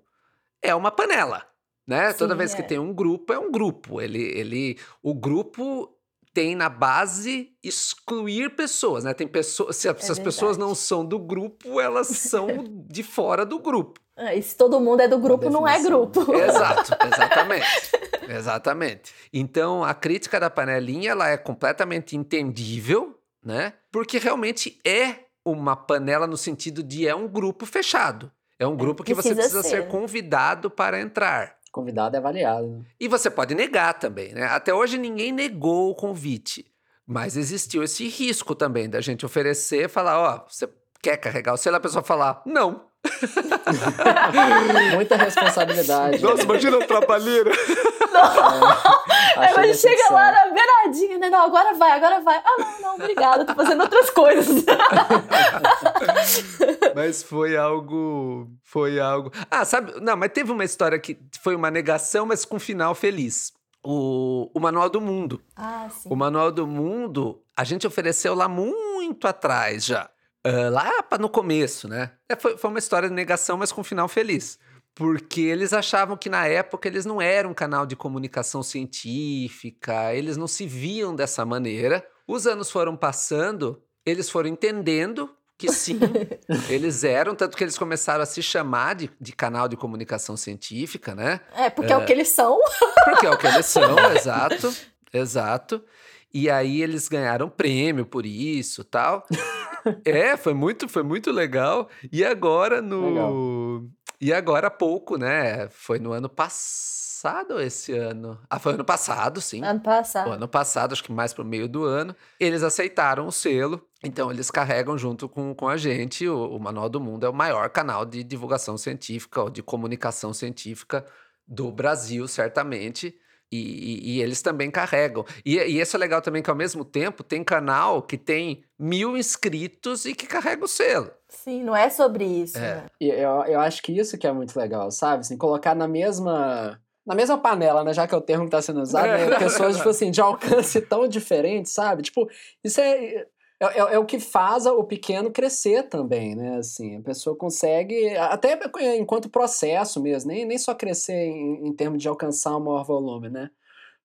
é uma panela, né? toda Sim, vez que é. tem um grupo, é um grupo. Ele, ele, o grupo tem na base excluir pessoas, né? Tem pessoas, se, a- se as pessoas não são do grupo, elas são *laughs* de fora do grupo. Ah, E se todo mundo é do grupo, não é definição. grupo. *laughs* Exato, *laughs* exatamente. exatamente. Então, a crítica da panelinha, ela é completamente entendível, né? Porque realmente é uma panela no sentido de é um grupo fechado. É um grupo que você precisa precisa ser ser. convidado para entrar. Convidado é avaliado. né? E você pode negar também, né? Até hoje ninguém negou o convite. Mas existiu esse risco também da gente oferecer e falar, ó, você quer carregar o selo? A pessoa falar, não. *laughs* Muita responsabilidade. imagina a trabalheira. *laughs* Aí Achei quando chega decepção. lá na beiradinha, né? Não, agora vai, agora vai. Ah, não, não, obrigada, tô fazendo outras coisas. *laughs* Mas foi algo. Foi algo. Ah, sabe? Não, mas teve uma história que foi uma negação, mas com final feliz. O, o Manual do Mundo. Ah, sim. O Manual do Mundo, a gente ofereceu lá muito atrás já. Ah, lá pra- no começo, né? É, foi, foi uma história de negação, mas com final feliz. Porque eles achavam que na época eles não eram um canal de comunicação científica, eles não se viam dessa maneira. Os anos foram passando, eles foram entendendo que sim, *laughs* eles eram, tanto que eles começaram a se chamar de, de canal de comunicação científica, né? É, porque é. o que eles são. *laughs* Porque é o que eles são, exato, exato. E aí eles ganharam prêmio por isso, tal. É, foi muito, foi muito legal. E agora no E agora há pouco, né? Foi no ano passado ou esse ano? Ah, foi ano passado, sim. Ano O passado. ano passado, acho que mais pro meio do ano, eles aceitaram o selo. Então, eles carregam junto com, com a gente. O, o Manual do Mundo é o maior canal de divulgação científica ou de comunicação científica do Brasil, certamente. E, e- e eles também carregam. E, e isso é legal também que, ao mesmo tempo, tem canal que tem mil inscritos e que carrega o selo. Sim, não é sobre isso. É. né? E eu, eu acho que isso que é muito legal, sabe? Assim, colocar na mesma, na mesma panela, né? Já que é o termo que está sendo usado, né? *laughs* pessoas, tipo assim, de alcance tão diferente, sabe? Tipo, isso é, é, é, é, o que faz o pequeno crescer também, né? Assim, a pessoa consegue, até enquanto processo mesmo, nem, nem só crescer em, em termos de alcançar um maior volume, né?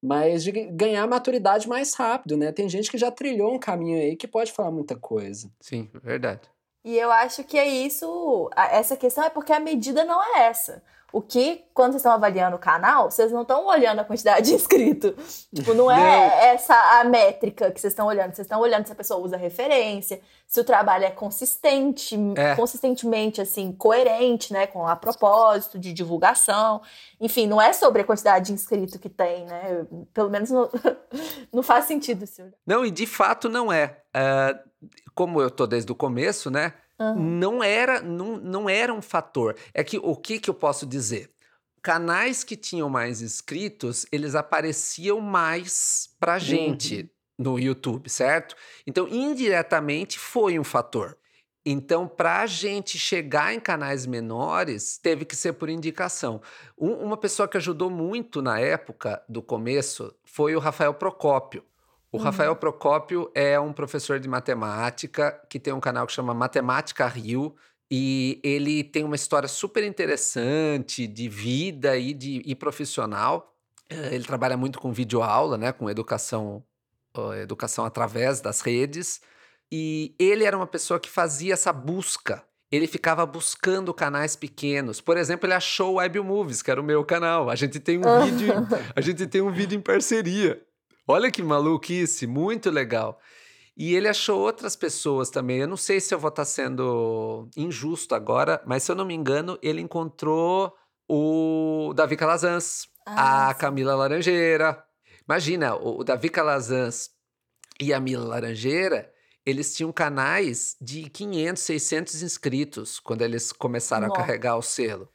Mas de ganhar maturidade mais rápido, né? Tem gente que já trilhou um caminho aí que pode falar muita coisa. Sim, verdade. E eu acho que é isso, essa questão é porque a medida não é essa. O que, quando vocês estão avaliando o canal, vocês não estão olhando a quantidade *laughs* de inscritos. Tipo, não é essa a métrica que vocês estão olhando. Vocês estão olhando se a pessoa usa referência, se o trabalho é consistente, é. consistentemente, assim, coerente, né? Com a propósito de divulgação. Enfim, não é sobre a quantidade de inscrito que tem, né? Pelo menos não, *laughs* não faz sentido, senhor. Não, e de fato não é. Uh, como eu tô desde o começo, né? Uhum. Não era não, não era um fator. É que o que, que eu posso dizer? Canais que tinham mais inscritos, eles apareciam mais pra gente uhum. no YouTube, certo? Então, indiretamente foi um fator. Então, para a gente chegar em canais menores, teve que ser por indicação. Um, uma pessoa que ajudou muito na época do começo foi o Rafael Procópio. O uhum. Rafael Procópio é um professor de matemática que tem um canal que chama Matemática Rio. E ele tem uma história super interessante de vida e, de, e profissional. Eh, ele trabalha muito com videoaula, né, com educação, educação através das redes. E ele era uma pessoa que fazia essa busca. Ele ficava buscando canais pequenos. Por exemplo, ele achou o Web Movies, que era o meu canal. A gente tem um *laughs* vídeo, a gente tem um vídeo em parceria. Olha que maluquice, muito legal. E ele achou outras pessoas também. Eu não sei se eu vou estar tá sendo injusto agora, mas se eu não me engano, ele encontrou o Davi Calazans, ah, a Camila Laranjeira. Imagina, o Davi Calazans e a Mila Laranjeira, eles tinham canais de 500, 600 inscritos quando eles começaram Nossa. a carregar o selo.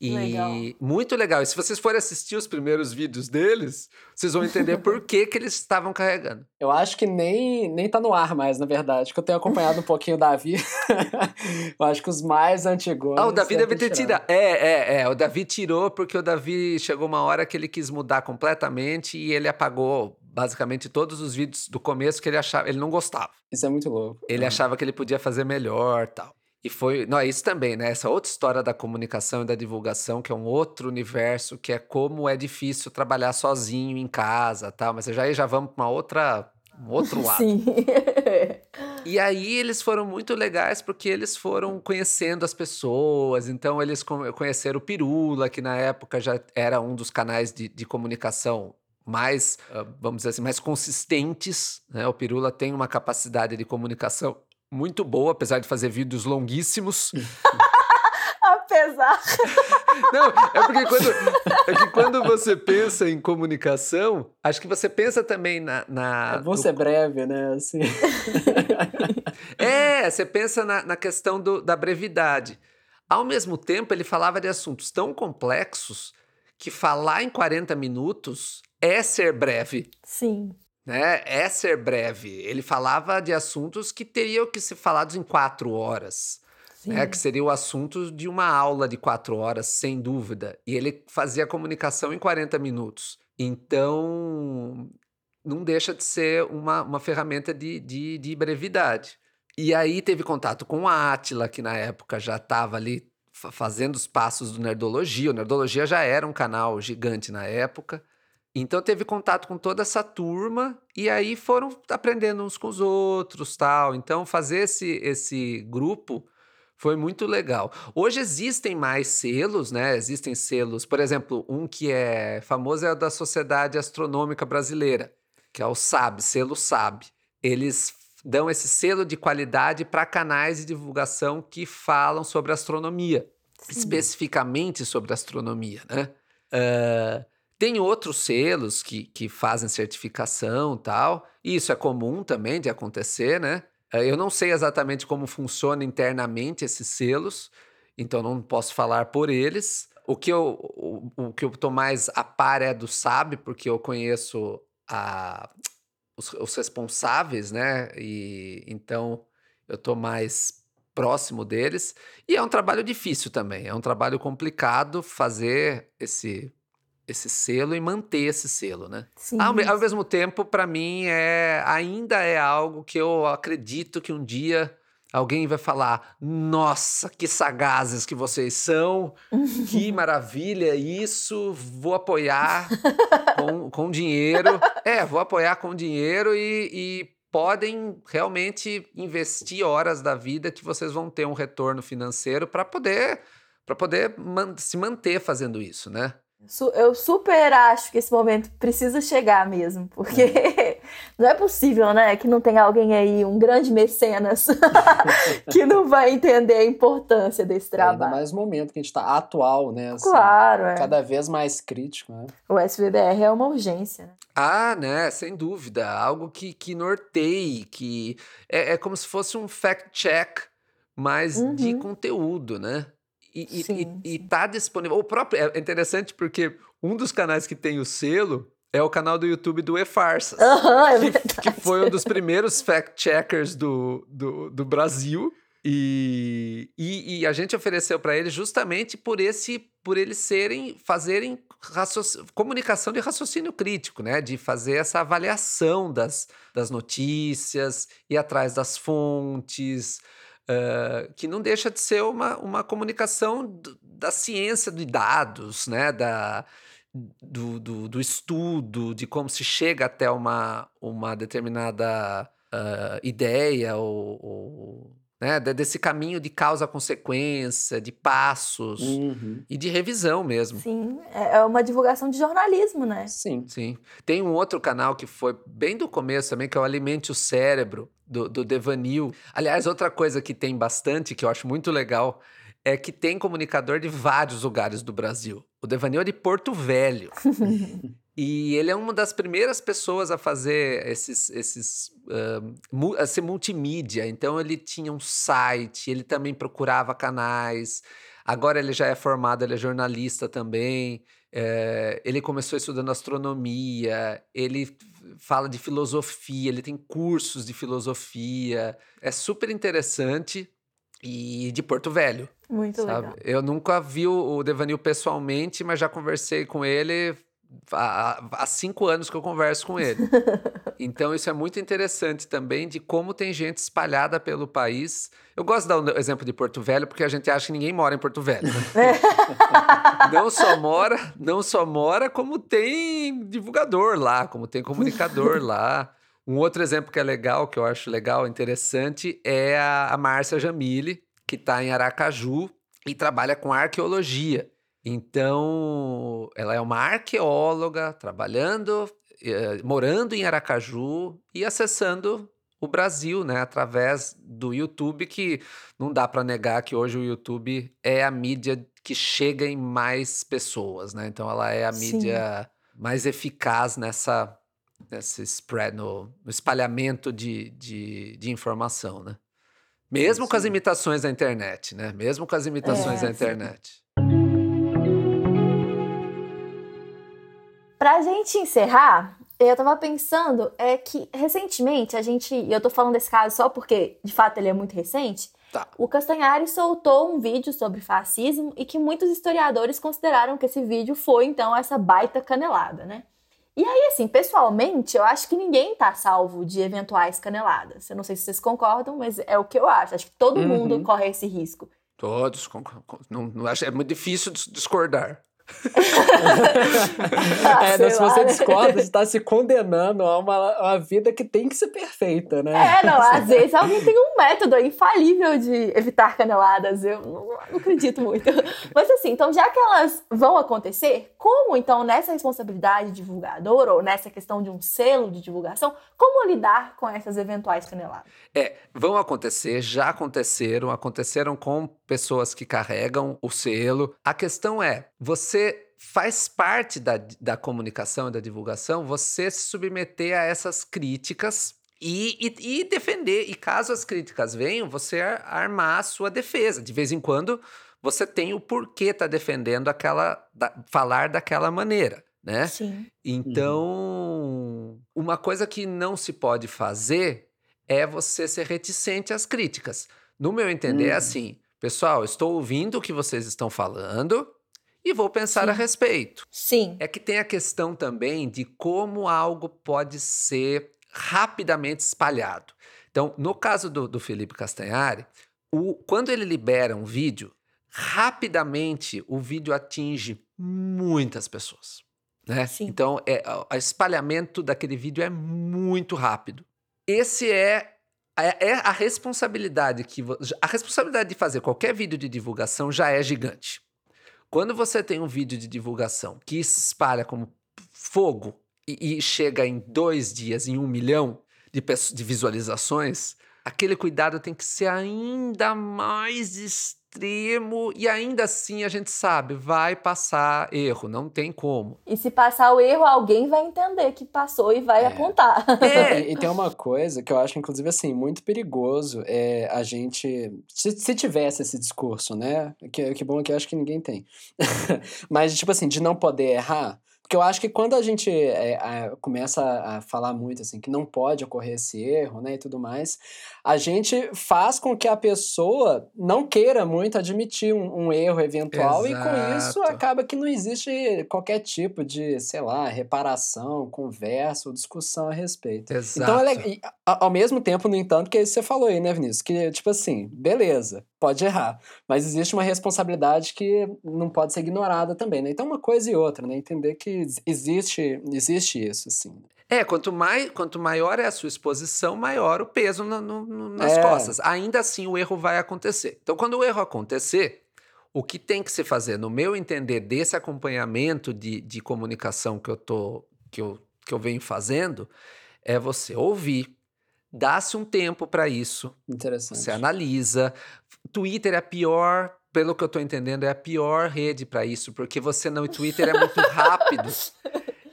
E legal. muito legal. E se vocês forem assistir os primeiros vídeos deles, vocês vão entender por *laughs* que, que eles estavam carregando. Eu acho que nem, nem tá no ar mais, na verdade, que eu tenho acompanhado um pouquinho o Davi. *laughs* eu acho que os mais antigos. Ah, o Davi deve ter tirado. É, é, é. O Davi tirou porque o Davi chegou uma hora que ele quis mudar completamente e ele apagou basicamente todos os vídeos do começo que ele achava, ele não gostava. Isso é muito louco. Ele achava que ele podia fazer melhor, tal. E foi. Não, é isso também, né? Essa outra história da comunicação e da divulgação, que é um outro universo, que é como é difícil trabalhar sozinho em casa tal. Mas já aí já vamos para uma outra. Um outro *laughs* lado. Sim. e aí eles foram muito legais porque eles foram conhecendo as pessoas. Então eles conheceram o Pirula, que na época já era um dos canais de, de comunicação mais, ah, vamos dizer assim, mais consistentes. Né? O Pirula tem uma capacidade de comunicação muito boa, apesar de fazer vídeos longuíssimos. *laughs* apesar. *laughs* Não, é porque quando, é que quando você pensa em comunicação, acho que você pensa também na. na é bom ser breve, né? Assim. *laughs* é, você pensa na, na questão do, da brevidade. Ao mesmo tempo, ele falava de assuntos tão complexos que falar em 40 minutos é ser breve. Sim né, é ser breve. Ele falava de assuntos que teriam que ser falados em quatro horas. Né, que seria o assunto de uma aula de quatro horas, sem dúvida. E ele fazia a comunicação em 40 minutos. Então, não deixa de ser uma, uma ferramenta de, de, de brevidade. E aí teve contato com a Atila, que na época já estava ali fazendo os passos do Nerdologia. O Nerdologia já era um canal gigante na época. Então teve contato com toda essa turma e aí foram aprendendo uns com os outros, tal. Então fazer esse esse grupo foi muito legal. Hoje existem mais selos, né? Existem selos, por exemplo, um que é famoso é o da Sociedade Astronômica Brasileira, que é o SAB, selo SAB. Eles dão esse selo de qualidade para canais de divulgação que falam sobre astronomia, Sim. especificamente sobre astronomia, né? Uh, tem outros selos que, que fazem certificação tal, e isso é comum também de acontecer, né? Eh, eu não sei exatamente como funciona internamente esses selos, então não posso falar por eles. O que eu, o, o que eu tô mais a par é do SAB, porque eu conheço a, os, os responsáveis, né? E então eu tô mais próximo deles. E é um trabalho difícil também, é um trabalho complicado fazer esse esse selo e manter esse selo, né? Sim. Ao, ao mesmo tempo, para mim, é ainda é algo que eu acredito que um dia alguém vai falar: Nossa, que sagazes que vocês são, *laughs* que maravilha isso, vou apoiar com, com dinheiro. É, vou apoiar com dinheiro e, e podem realmente investir horas da vida que vocês vão ter um retorno financeiro para poder para poder man se manter fazendo isso, né? Eu super acho que esse momento precisa chegar mesmo, porque é. *laughs* não é possível, né, que não tenha alguém aí, um grande mecenas, *laughs* que não vai entender a importância desse trabalho. É, ainda mais o momento que a gente está atual, né? Assim, claro, é. Cada vez mais crítico, né? O SVBR é uma urgência, né? Ah, né, sem dúvida. Algo que, que norteie, que é, é como se fosse um fact-check, mas uhum. de conteúdo, né? E, sim, e, e, tá disponível. O próprio. É interessante porque um dos canais que tem o selo é o canal do YouTube do E-Farsas. Uhum, é que, que, foi um dos primeiros fact-checkers do, do, do, Brasil. E, e, e, a gente ofereceu para eles justamente por esse por eles serem fazerem comunicação de raciocínio crítico, né? De fazer essa avaliação das, das notícias, ir atrás das fontes, Uh, que não deixa de ser uma, uma comunicação do, da ciência de dados, né? da, do, do, do, estudo, de como se chega até uma, uma determinada uh, ideia ou, ou né? desse caminho de causa-consequência, de passos uhum. e de revisão mesmo. Sim, é, é uma divulgação de jornalismo, né? Sim. Sim. Tem um outro canal que foi bem do começo também, que é o Alimente o Cérebro, do, do Devanil. Aliás, outra coisa que tem bastante, que eu acho muito legal, é que tem comunicador de vários lugares do Brasil. O Devanil é de Porto Velho. *laughs* e ele é uma das primeiras pessoas a fazer esses, esses uh, esse multimídia. Então ele tinha um site, ele também procurava canais. Agora ele já é formado, ele é jornalista também. É, ele começou estudando astronomia, ele fala de filosofia, ele tem cursos de filosofia. É super interessante e de Porto Velho. Muito sabe? legal. Eu nunca vi o Devanil pessoalmente, mas já conversei com ele há, há cinco anos que eu converso com ele. *laughs* então, isso é muito interessante também de como tem gente espalhada pelo país. Eu gosto de dar o um exemplo de Porto Velho, porque a gente acha que ninguém mora em Porto Velho. Né? *laughs* não só mora, não só mora, como tem divulgador lá, como tem comunicador lá. Um outro exemplo que é legal, que eu acho legal, interessante, é a, a Márcia Jamile, que está em Aracaju e trabalha com arqueologia. Então, ela é uma arqueóloga trabalhando, eh, morando em Aracaju e acessando o Brasil, né, através do YouTube, que não dá para negar que hoje o YouTube é a mídia que chega em mais pessoas, né? Então, ela é a mídia Sim. mais eficaz nessa nesse spread, no, no espalhamento de, de, de informação, né? Mesmo Sim. com as imitações da internet, né? Mesmo com as imitações é, da internet. Pra gente encerrar, eu tava pensando é que recentemente a gente, e eu tô falando desse caso só porque de fato ele é muito recente, tá. o Castanhari soltou um vídeo sobre fascismo e que muitos historiadores consideraram que esse vídeo foi então essa baita canelada, né? E aí, assim, pessoalmente, eu acho que ninguém tá salvo de eventuais caneladas. Eu não sei se vocês concordam, mas é o que eu acho. Acho que todo uhum. mundo corre esse risco. Todos, não, não, acho, é muito difícil discordar ah, é, se você discorda, você está *laughs* se condenando a uma, uma vida que tem que ser perfeita, né? É, não, às vezes alguém tem um método infalível de evitar caneladas, eu não, não acredito muito. Mas assim, então já que elas vão acontecer, como então nessa responsabilidade de divulgador ou nessa questão de um selo de divulgação, como lidar com essas eventuais caneladas? É, vão acontecer, já aconteceram, aconteceram com pessoas que carregam o selo. A questão é, você faz parte da, da comunicação e da divulgação você se submeter a essas críticas e, e, e, defender. E caso as críticas venham, você armar a sua defesa. De vez em quando, você tem o porquê estar tá defendendo aquela. Da, falar daquela maneira. Né? Sim. Então, uma coisa que não se pode fazer é você ser reticente às críticas. No meu entender, é uhum. é assim: pessoal, estou ouvindo o que vocês estão falando e vou pensar Sim. a respeito. Sim. É que tem a questão também de como algo pode ser rapidamente espalhado. Então, no caso do, do Felipe Castanhari, o, quando ele libera um vídeo, rapidamente o vídeo atinge muitas pessoas. Né? Então, é, o espalhamento daquele vídeo é muito rápido. Esse é, é, é a responsabilidade que a responsabilidade de fazer qualquer vídeo de divulgação já é gigante. Quando você tem um vídeo de divulgação que espalha como fogo e, e chega em dois dias em um milhão de, de visualizações, aquele cuidado tem que ser ainda mais extremo e ainda assim a gente sabe, vai passar erro, não tem como. E se passar o erro, alguém vai entender que passou e vai é. apontar. É. E, e, tem uma coisa que eu acho, inclusive, assim, muito perigoso é a gente. Se, se tivesse esse discurso, né? Que, que bom que eu acho que ninguém tem. *laughs* Mas, tipo assim, de não poder errar. Porque eu acho que quando a gente é, é, começa a falar muito assim, que não pode ocorrer esse erro, né, e tudo mais, a gente faz com que a pessoa não queira muito admitir um, um erro eventual Exato. e com isso acaba que não existe qualquer tipo de, sei lá, reparação, conversa ou discussão a respeito. Exato. Então, é, ao mesmo tempo, no entanto, que você falou aí, né, Vinícius, que tipo assim, beleza, pode errar, mas existe uma responsabilidade que não pode ser ignorada também, né? Então, uma coisa e outra, né? Entender que existe, existe isso, assim. É, quanto, mais, quanto maior é a sua exposição, maior o peso no, no, nas é. costas. Ainda assim, o erro vai acontecer. Então, quando o erro acontecer, o que tem que se fazer, no meu entender, desse acompanhamento de, de comunicação que eu, tô, que, eu, que eu venho fazendo, é você ouvir, dá-se um tempo para isso. Interessante. Você analisa. Twitter é a pior pelo que eu estou entendendo, é a pior rede para isso, porque você não. Twitter é muito *laughs* rápido.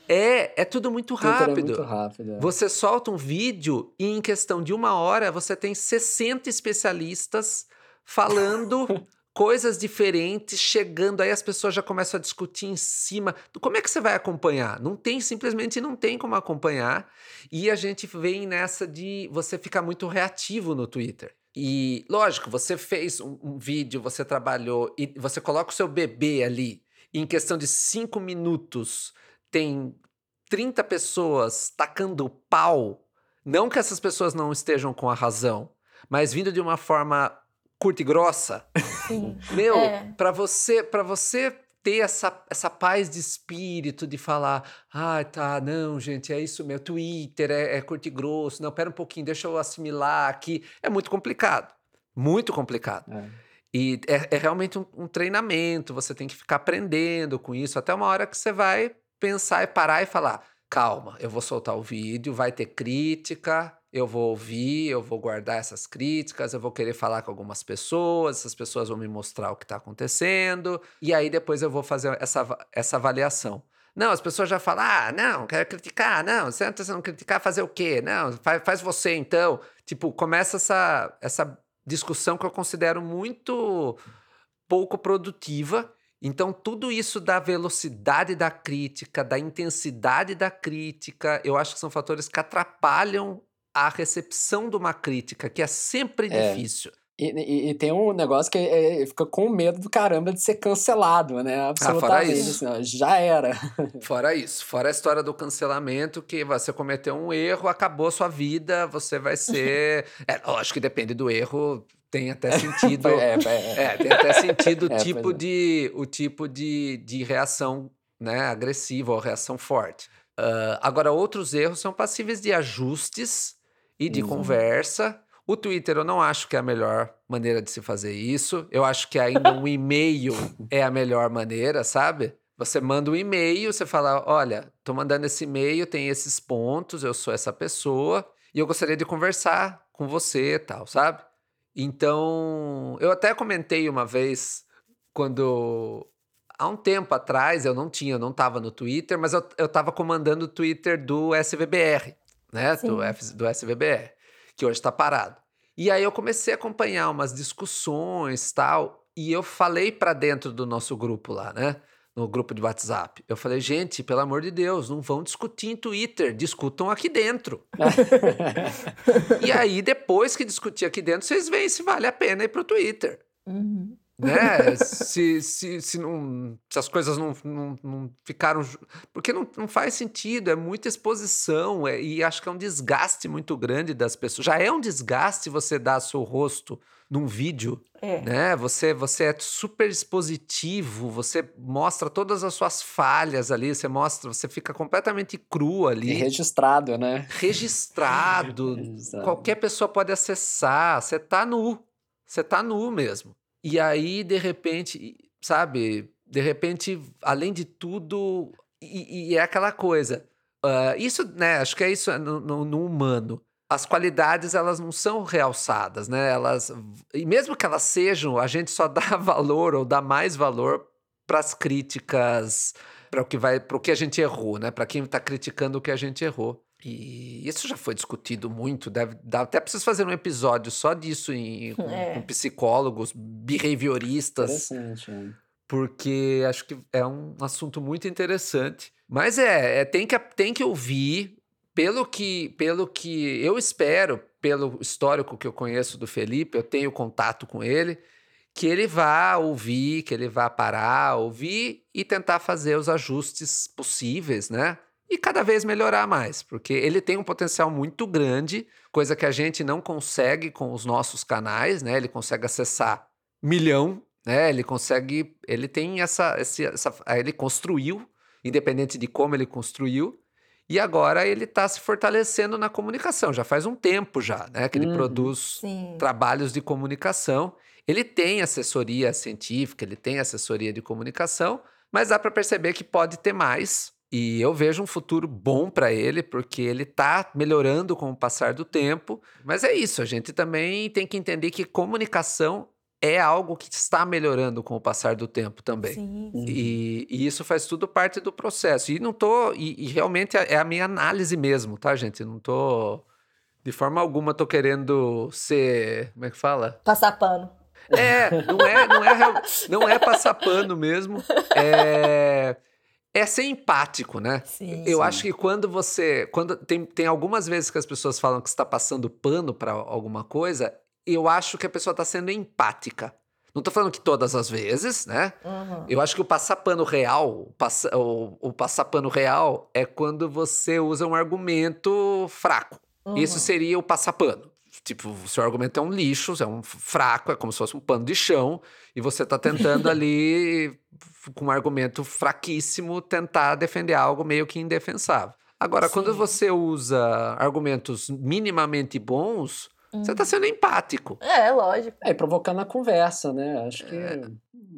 É, é tudo muito rápido. É muito rápido é. Você solta um vídeo e em questão de uma hora você tem 60 especialistas falando *laughs* coisas diferentes, chegando, aí as pessoas já começam a discutir em cima. Como é que você vai acompanhar? Não tem, simplesmente não tem como acompanhar. E a gente vem nessa de você ficar muito reativo no Twitter. E, lógico, você fez um, um, vídeo, você trabalhou e você coloca o seu bebê ali, e em questão de cinco minutos tem 30 pessoas tacando pau. Não que essas pessoas não estejam com a razão, mas vindo de uma forma curta e grossa. Sim. Meu, é. para você, para você ter essa, essa paz de espírito de falar, ah, tá, não, gente, é isso meu, Twitter é, é curto e grosso, não, pera um pouquinho, deixa eu assimilar aqui. É muito complicado, muito complicado. É. E é, é realmente um, um, treinamento, você tem que ficar aprendendo com isso, até uma hora que você vai pensar e parar e falar, calma, eu vou soltar o vídeo, vai ter crítica, eu vou ouvir, eu vou guardar essas críticas, eu vou querer falar com algumas pessoas, essas pessoas vão me mostrar o que está acontecendo, e aí depois eu vou fazer essa, essa avaliação. Não, as pessoas já falam, ah, não, quero criticar, não, você não criticar, fazer o quê? Não, faz, faz você então. Tipo, começa essa, essa discussão que eu considero muito pouco produtiva. Então, tudo isso da velocidade da crítica, da intensidade da crítica, eu acho que são fatores que atrapalham a recepção de uma crítica, que é sempre é. difícil. E, e, e, tem um negócio que é, fica com medo do caramba de ser cancelado, né? Absolutamente. Ah, fora isso. Assim, já era. *laughs* Fora isso. Fora a história do cancelamento, que você cometeu um erro, acabou a sua vida, você vai ser. *laughs* é, lógico que depende do erro, tem até *laughs* sentido. é, é, é, tem até sentido o é, tipo, de, o tipo de, de reação né, agressiva ou reação forte. Uh, agora, outros erros são passíveis de ajustes e de uhum. conversa. O Twitter eu não acho que é a melhor maneira de se fazer isso. Eu acho que ainda um e-mail *laughs* é a melhor maneira, sabe? Você manda um e-mail, você fala: olha, tô mandando esse e-mail, tem esses pontos, eu sou essa pessoa e eu gostaria de conversar com você tal, sabe? Então, eu até comentei uma vez quando há um tempo atrás eu não tinha, eu não estava no Twitter, mas eu, eu tava comandando o Twitter do SVBR né? Do, F, do SVBR, que hoje está parado. E aí eu comecei a acompanhar umas discussões tal, e eu falei para dentro do nosso grupo lá, né? No grupo de WhatsApp. Eu falei, gente, pelo amor de Deus, não vão discutir em Twitter, discutam aqui dentro. *laughs* e aí, depois que discutir aqui dentro, vocês veem se vale a pena ir pro Twitter. Uhum. Né? se, se, se, não, se as coisas não, não, não ficaram. Porque não, não faz sentido, é muita exposição é, e acho que é um desgaste muito grande das pessoas. Já é um desgaste você dar seu rosto num vídeo, É. né? Você, você é super expositivo, você mostra todas as suas falhas ali, você mostra, você fica completamente cru E ali, registrado, né? registrado. *laughs* Registrado. Qualquer pessoa pode acessar, você tá nu, você tá nu mesmo. E aí, de repente, sabe, de repente, além de tudo, e, e é aquela coisa, ah, isso, né, acho que é isso no, no- no humano. As qualidades, elas não são realçadas, né? Elas, e mesmo que elas sejam, a gente só *laughs* dá valor ou dá mais valor para as críticas, para o que vai, para o que a gente errou, né? Para quem está criticando o que a gente errou. E isso já foi discutido muito, deve dar, até preciso fazer um episódio só disso em, com, É. com psicólogos, behavioristas, Interessante. é. porque acho que é um assunto muito interessante. Mas é, é, tem, que, tem que ouvir, pelo que, pelo que eu espero, pelo histórico que eu conheço do Felipe, eu tenho contato com ele, que ele vá ouvir, que ele vá parar, ouvir e tentar fazer os ajustes possíveis, né? E cada vez melhorar mais, porque ele tem um potencial muito grande, coisa que a gente não consegue com os nossos canais, né? Ele consegue acessar milhão, né? Ele consegue, ele tem essa, esse, essa, ele construiu, independente de como ele construiu, e agora ele está se fortalecendo na comunicação. Já faz um tempo já, né? Que ele Uhum. produz Sim. trabalhos de comunicação. Ele tem assessoria científica, ele tem assessoria de comunicação, mas dá para perceber que pode ter mais. E eu vejo um futuro bom para ele, porque ele está melhorando com o passar do tempo. Mas é isso, a gente também tem que entender que comunicação é algo que está melhorando com o passar do tempo também. Sim. Uhum. E, e isso faz tudo parte do processo. E não tô. E, e realmente é é a minha análise mesmo, tá, gente? Não tô. De forma alguma tô querendo ser. Como é que fala? Passar pano. É, não é, não é, real- não é passar pano mesmo. É, é ser empático, né? Sim. Eu Sim. acho que quando você. Quando tem, tem algumas vezes que as pessoas falam que está passando pano para alguma coisa, eu acho que a pessoa está sendo empática. Não tô falando que todas as vezes, né? Uhum. Eu acho que o passapano real, o, passa, o, o passapano real é quando você usa um argumento fraco. Uhum. Isso seria o passapano. Tipo, o seu argumento é um lixo, é um fraco, é como se fosse um pano de chão, e você tá tentando *laughs* ali, com um argumento fraquíssimo, tentar defender algo meio que indefensável. Agora, quando Sim. você usa argumentos minimamente bons, você Uhum. tá sendo empático. É, lógico. É, e provocando a conversa, né? Acho que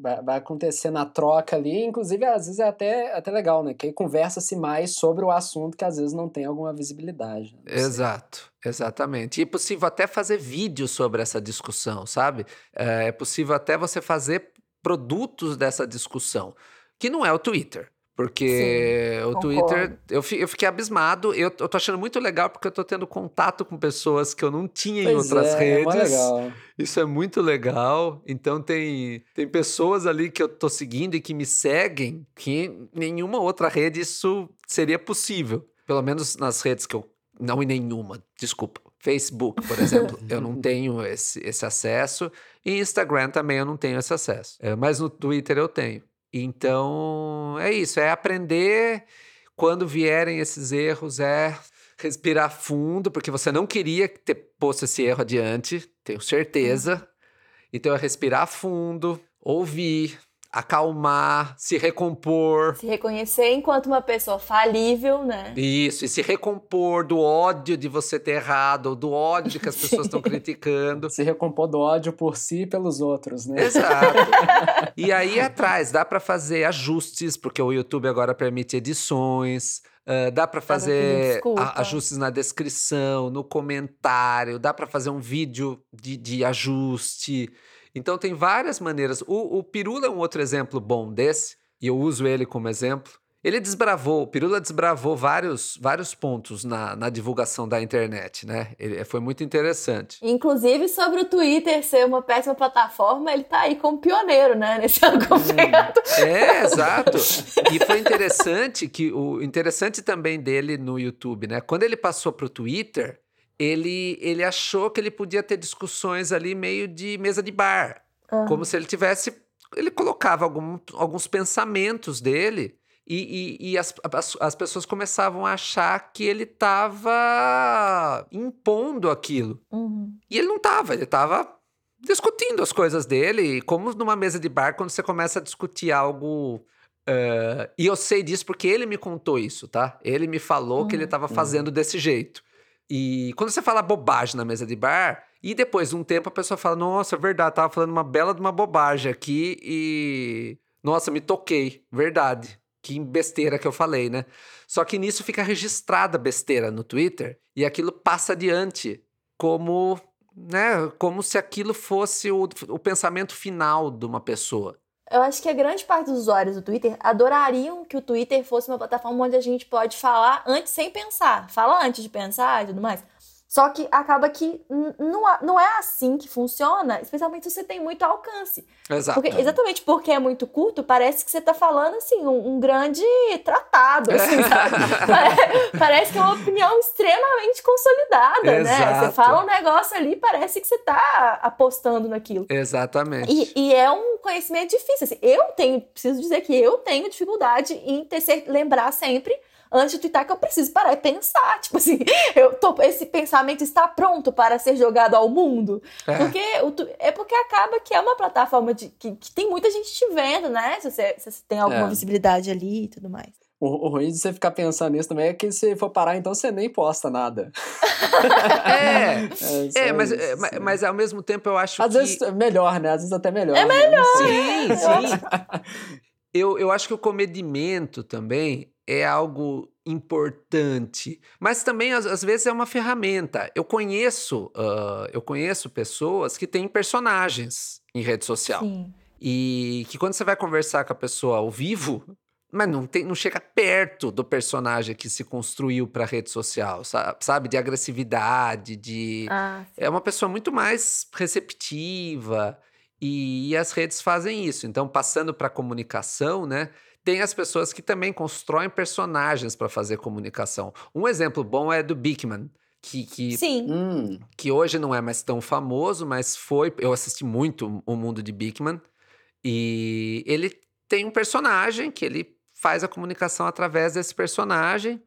vai, vai acontecer na troca ali. Inclusive, às vezes é até, até legal, né? Que aí conversa-se mais sobre o assunto que às vezes não tem alguma visibilidade. Sei. Exato, exatamente. E é possível até fazer vídeo sobre essa discussão, sabe? É é possível até você fazer produtos dessa discussão, que não é o Twitter. Porque o concordo. Twitter, eu, eu fiquei abismado. Eu, eu tô achando muito legal porque eu tô tendo contato com pessoas que eu não tinha em Pois outras é, é redes. legal. Isso é muito legal. Então tem, tem pessoas ali que eu tô seguindo e que me seguem que em nenhuma outra rede isso seria possível. Pelo menos nas redes que eu. Não em nenhuma, desculpa. Facebook, por *laughs* exemplo, eu não tenho esse, esse acesso. E Instagram também eu não tenho esse acesso. É, mas no Twitter eu tenho. Então é isso, é aprender. Quando vierem esses erros, é *laughs* respirar fundo, porque você não queria ter posto esse erro adiante, tenho certeza. Então é respirar fundo, ouvir, acalmar, se recompor. Se reconhecer enquanto uma pessoa falível, né? Isso, e se recompor do ódio de você ter errado, ou do ódio de que as *laughs* pessoas estão criticando. Se recompor do ódio por si e pelos outros, né? Exato. *laughs* E aí atrás, dá para fazer ajustes, porque o YouTube agora permite edições. ah, dá para fazer a- ajustes na descrição, no comentário, dá para fazer um vídeo de, de ajuste. Então tem várias maneiras. O, o Pirula é um outro exemplo bom desse, e eu uso ele como exemplo. Ele desbravou, o Pirula desbravou vários, vários pontos na, na divulgação da internet, né? Ele, foi muito interessante. Inclusive, sobre o Twitter ser uma péssima plataforma, ele tá aí como pioneiro, né? *laughs* Nesse argumento. É, exato. E foi interessante que o interessante também dele no YouTube, né? Quando ele passou pro Twitter, ele ele achou que ele podia ter discussões ali meio de mesa de bar. Uhum. Como se ele tivesse. Ele colocava algum, alguns pensamentos dele e, e, e as, as, as, pessoas começavam a achar que ele estava impondo aquilo. Uhum. E ele não estava, ele estava discutindo as coisas dele, como numa mesa de bar, quando você começa a discutir algo. Uh, e eu sei disso porque ele me contou isso, tá? Ele me falou uhum. que ele estava uhum. fazendo desse jeito. E quando você fala bobagem na mesa de bar, e depois de um tempo a pessoa fala: Nossa, é verdade, tava falando uma bela de uma bobagem aqui e. Nossa, me toquei, verdade que besteira que eu falei, né? Só que nisso fica registrada besteira no Twitter e aquilo passa adiante como, né, como se aquilo fosse o, o pensamento final de uma pessoa. Eu acho que a grande parte dos usuários do Twitter adorariam que o Twitter fosse uma plataforma onde a gente pode falar antes sem pensar. Fala antes de pensar e tudo mais. Só que acaba que não, é assim que funciona, especialmente se você tem muito alcance. Exato. Porque, exatamente porque é muito curto, parece que você está falando assim, um, um, grande tratado. Assim, parece, *laughs* parece que é uma opinião extremamente consolidada, Exato. né? Você fala um negócio ali, parece que você está apostando naquilo. Exatamente. E, e, é um conhecimento difícil. Assim, eu tenho, preciso dizer que eu tenho dificuldade em ter, lembrar sempre antes de twittar que eu preciso parar e pensar. Tipo assim, eu tô, esse pensamento está pronto para ser jogado ao mundo. É. Porque é porque acaba que é uma plataforma de, que, que tem muita gente te vendo, né? Se você, se você tem alguma é. visibilidade ali e tudo mais. O, o, ruim de você ficar pensando nisso também é que se for parar, então você nem posta nada. *laughs* é, *laughs* é, é mas, isso, mas, mas, ao mesmo tempo eu acho Às que... vezes é melhor, né? Às vezes até melhor. É né? melhor. Né? Sim, sim. eu, eu acho que o comedimento também é algo importante, mas também às, às vezes é uma ferramenta. Eu conheço, uh, eu conheço pessoas que têm personagens em rede social Sim. e que quando você vai conversar com a pessoa ao vivo, mas não, tem, não chega perto do personagem que se construiu para rede social, sabe? De agressividade, de. Ah, é uma pessoa muito mais receptiva e, e as redes fazem isso. Então, passando para comunicação, né? Tem as pessoas que também constroem personagens para fazer comunicação. Um exemplo bom é do Bickman. Que, que, Sim. Hum. que hoje não é mais tão famoso, mas foi. Eu assisti muito o mundo de Bickman. E ele tem um personagem que ele faz a comunicação através desse personagem.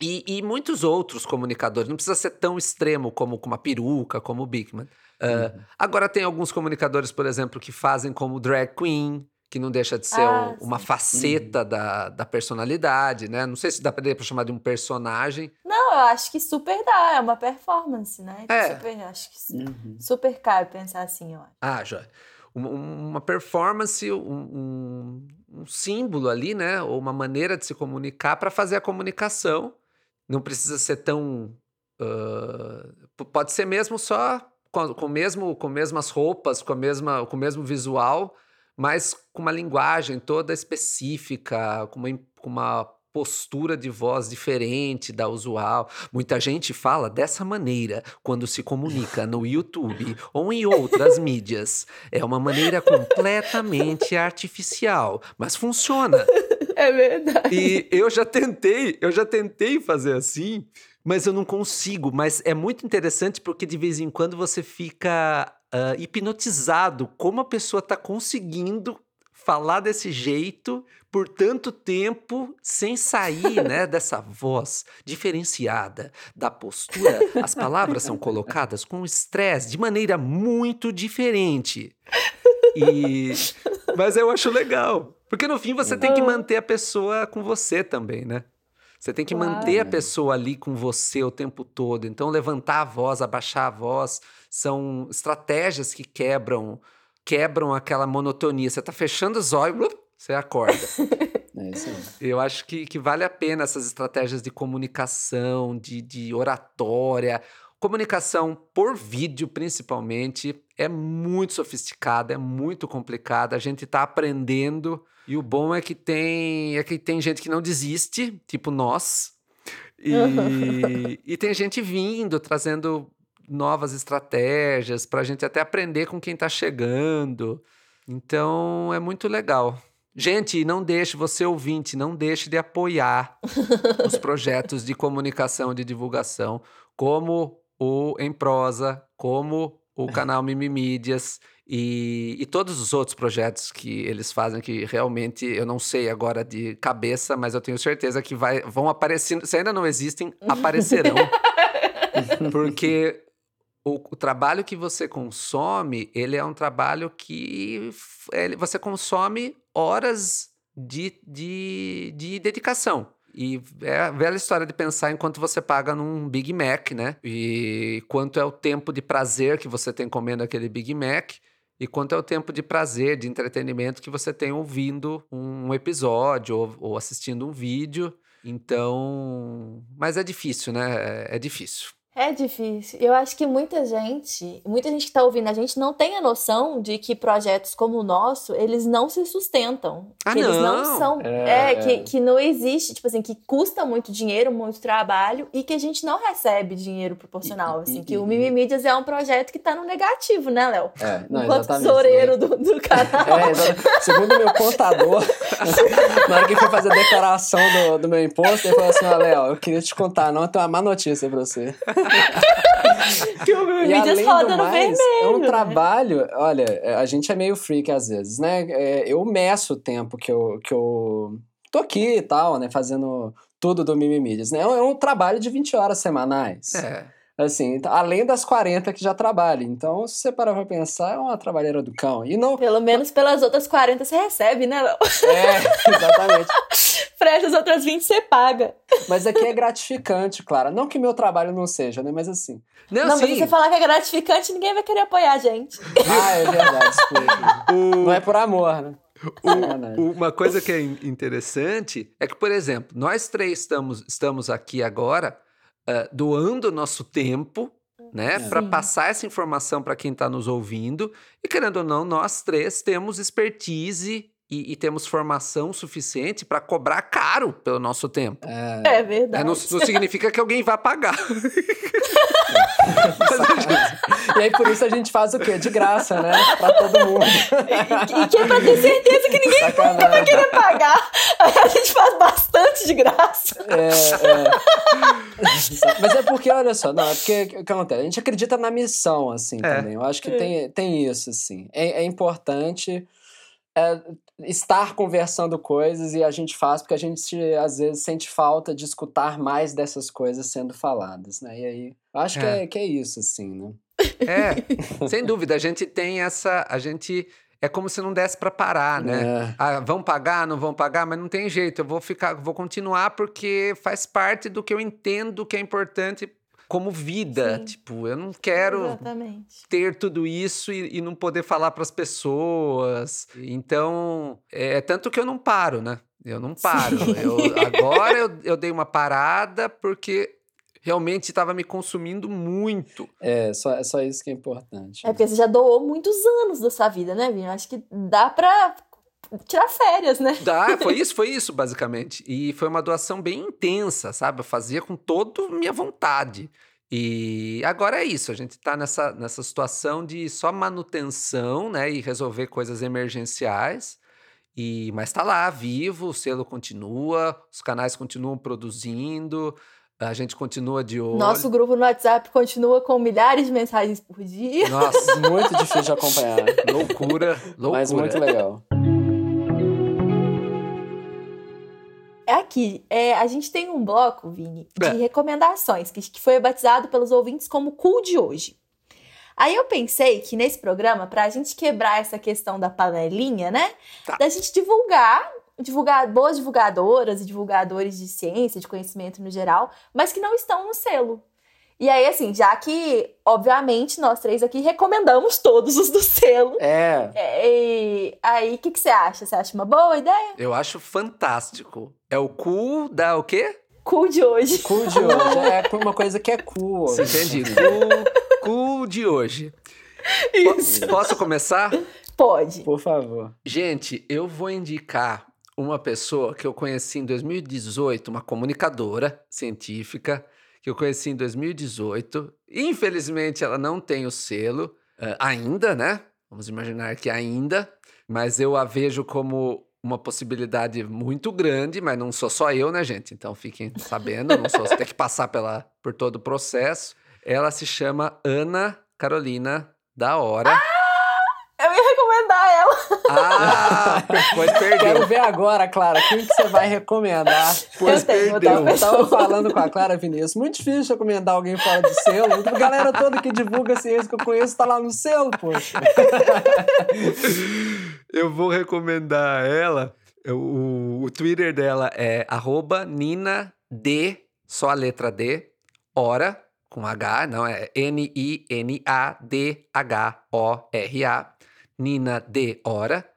E, e, muitos outros comunicadores. Não precisa ser tão extremo como com uma peruca, como o Bickman. Uh, Agora, tem alguns comunicadores, por exemplo, que fazem como drag queen, que não deixa de ser ah, uma sim. faceta uhum. da, da personalidade, né? Não sei se dá para chamar de um personagem. Não, eu acho que super dá, é uma performance, né? É. Super, acho que uhum. super cabe pensar assim, ó. Ah, já. Uma, uma performance, um, um, um, símbolo ali, né? Ou uma maneira de se comunicar para fazer a comunicação. Não precisa ser tão. Uh, pode ser mesmo só com, com, mesmo, com mesmas roupas, com, a mesma, com o mesmo visual, mas com uma linguagem toda específica, com uma, com uma postura de voz diferente da usual. Muita gente fala dessa maneira quando se comunica no YouTube ou em outras mídias. É uma maneira completamente artificial, mas funciona. *laughs* É verdade. E eu já tentei, eu já tentei fazer assim, mas eu não consigo. Mas é muito interessante porque de vez em quando você fica uh, hipnotizado como a pessoa está conseguindo falar desse jeito por tanto tempo sem sair né, *laughs* dessa voz diferenciada, da postura. As palavras são colocadas com estresse de maneira muito diferente. E... Mas eu acho legal. Porque no fim você tem que manter a pessoa com você também, né? Você tem que claro. manter a pessoa ali com você o tempo todo. Então, levantar a voz, abaixar a voz, são estratégias que quebram quebram aquela monotonia. Você está fechando os olhos, você acorda. *laughs* É isso aí. Eu acho que, que vale a pena essas estratégias de comunicação, de, de oratória. Comunicação por vídeo, principalmente, é muito sofisticada, é muito complicada. A gente está aprendendo e o bom é que tem é que tem gente que não desiste, tipo nós. E, *laughs* e tem gente vindo, trazendo novas estratégias para a gente até aprender com quem está chegando. Então é muito legal. Gente, não deixe, você ouvinte, não deixe de apoiar *laughs* os projetos de comunicação, de divulgação, como o Em Prosa, como o canal Mimimídias e, e todos os outros projetos que eles fazem que realmente eu não sei agora de cabeça, mas eu tenho certeza que vai, vão aparecendo. Se ainda não existem, aparecerão. *laughs* porque o, o, trabalho que você consome, ele é um trabalho que ele, você consome horas de, de, de dedicação. E é a velha história de pensar enquanto você paga num Big Mac, né? E quanto é o tempo de prazer que você tem comendo aquele Big Mac e quanto é o tempo de prazer, de entretenimento que você tem ouvindo um episódio ou, ou assistindo um vídeo. Então. Mas é difícil, né? É, é difícil. É difícil. Eu acho que muita gente, muita gente que está ouvindo a gente não tem a noção de que projetos como o nosso, eles não se sustentam. Ah, que não. eles não são. É, é, Que, que não existe, tipo assim, que custa muito dinheiro, muito trabalho e que a gente não recebe dinheiro proporcional. assim, e, que e, o Mimimídias é um projeto que está no negativo, né, Léo? É, não, Enquanto exatamente. tesoureiro do, do canal. É, segundo o meu contador, *laughs* na hora que foi fazer a declaração do, do meu imposto, ele falou assim: ó, Léo, eu queria te contar, não, eu tenho uma má notícia pra você. Que o Mídias roda no vermelho. É um né? trabalho, olha, a gente é meio freak às vezes, né? É, eu meço o tempo que eu, que eu tô aqui e tal, né? Fazendo tudo do Mimimídias, né? É um, é um trabalho de 20 horas semanais. É. Assim, além das 40 que já trabalha. Então, se você parar pra pensar, é uma trabalheira do cão. E não. Pelo menos pelas outras 40 você recebe, né, Léo? É, *laughs* exatamente. Pra essas outras 20 você paga. Mas aqui é gratificante, claro. Não que meu trabalho não seja, né? Mas assim. Não, Não, sim. mas se você falar que é gratificante, ninguém vai querer apoiar a gente. Ah, é verdade, desculpa. Não é por amor, né? Sacanagem. Uma coisa que é in- interessante é que, por exemplo, nós três estamos, estamos aqui agora ah, doando nosso tempo, né, para passar essa informação para quem está nos ouvindo. E querendo ou não, nós três temos expertise e, e temos formação suficiente para cobrar caro pelo nosso tempo. É, É É, verdade. não, não significa que alguém vai pagar. *laughs* *laughs* e aí por isso a gente faz o quê? De graça, né? Pra todo mundo. E, e que é pra ter certeza que ninguém vai Sacanagem. querer pagar. A gente faz bastante de graça. É, é. Mas é porque, olha só, não, é porque o que acontece? A gente acredita na missão, assim, É. também. Eu acho que tem, tem isso, assim. É, é importante é, estar conversando coisas e a gente faz porque a gente, às vezes, sente falta de escutar mais dessas coisas sendo faladas, né? E aí, acho que, É. é, que é isso, assim, né? É, *laughs* sem dúvida. A gente tem essa. A gente. É como se não desse para parar, né? É. Ah, vão pagar, não vão pagar, mas não tem jeito. Eu vou ficar, vou continuar porque faz parte do que eu entendo que é importante como vida. Sim. Tipo, eu não quero Exatamente. ter tudo isso e, e não poder falar para as pessoas. Então, é tanto que eu não paro, né? Eu não paro. Eu, agora eu, eu dei uma parada porque realmente estava me consumindo muito. É, só, é só isso que é importante. É porque você já doou muitos anos da sua vida, né, Vinho? Acho que dá pra tirar férias, né? Dá, foi *laughs* isso, foi isso, basicamente. E foi uma doação bem intensa, sabe? Eu fazia com toda minha vontade. E agora é isso, a gente tá nessa, nessa situação de só manutenção, né? E resolver coisas emergenciais. E, mas tá lá, vivo, o selo continua, os canais continuam produzindo, a gente continua de olho. Nosso grupo no WhatsApp continua com milhares de mensagens por dia. Nossa, Muito difícil de acompanhar, loucura, *laughs* loucura. mas muito legal. Aqui, é, a gente tem um bloco, Vini, de É. recomendações, que, que foi batizado pelos ouvintes como Cool de hoje. Aí eu pensei que nesse programa, pra gente quebrar essa questão da panelinha, né? Tá. Da gente divulgar, divulgar boas divulgadoras e divulgadores de ciência, de conhecimento no geral, mas que não estão no selo. E aí, assim, já que, obviamente, nós três aqui recomendamos todos os do selo. É, É, e aí, o que, que você acha? Você acha uma boa ideia? Eu acho fantástico. É o cool da o quê? Cool de hoje. cool de hoje. É uma coisa que é cool. Você hoje. entende? Cool, cool de hoje. Isso. Posso começar? Pode. Por favor. Gente, eu vou indicar uma pessoa que eu conheci em 2018, uma comunicadora científica que eu conheci em 2018. Infelizmente, ela não tem o selo eh, ainda, né? Vamos imaginar que ainda, mas eu a vejo como uma possibilidade muito grande, mas não sou só eu, né, gente? Então fiquem sabendo, não sou, você tem que passar pela, por todo o processo. Ela se chama Ana Carolina da hora. Ah! Recomendar ela. Ah, pois perdeu. Quero ver agora, Clara, quem que você vai recomendar? Pois Eu tenho, perdeu. Eu tava falando com a Clara Vinícius, muito difícil recomendar alguém fora do selo. A galera toda que divulga ciência que eu conheço tá lá no selo, poxa. Eu vou recomendar ela. O, o Twitter dela é arroba Nina D, só a letra D, hora, com H, não é N-I-N-A-D-H-O-R-A, Nina D. Hora.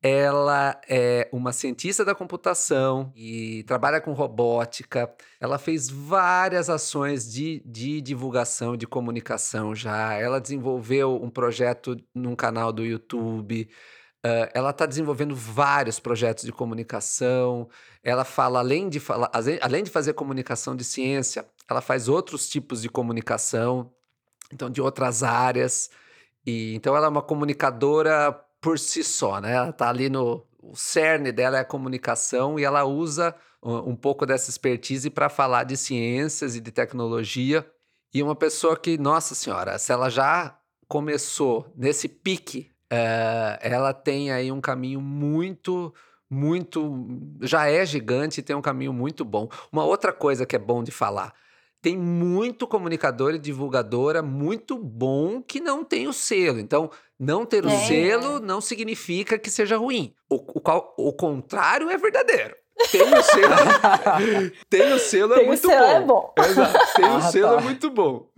Ela é uma cientista da computação e trabalha com robótica. Ela fez várias ações de, de divulgação, de comunicação já. Ela desenvolveu um projeto num canal do YouTube. Uh, ela está desenvolvendo vários projetos de comunicação. Ela fala, além de, falar, além de fazer comunicação de ciência, ela faz outros tipos de comunicação, então de outras áreas. E então ela é uma comunicadora por si só, né? Ela está ali no o cerne dela é a comunicação e ela usa um, um pouco dessa expertise para falar de ciências e de tecnologia. E uma pessoa que, nossa senhora, se ela já começou nesse pique, é, ela tem aí um caminho muito muito. Já é gigante e tem um caminho muito bom. Uma outra coisa que é bom de falar. Tem muito comunicador e divulgadora muito bom que não tem o selo. Então, não ter o É. selo não significa que seja ruim. O, o, o contrário é verdadeiro. Tem o selo, *laughs* tem o selo é Tem o muito selo, bom. é bom. Exato. Tem o Ah, selo tá. é muito bom.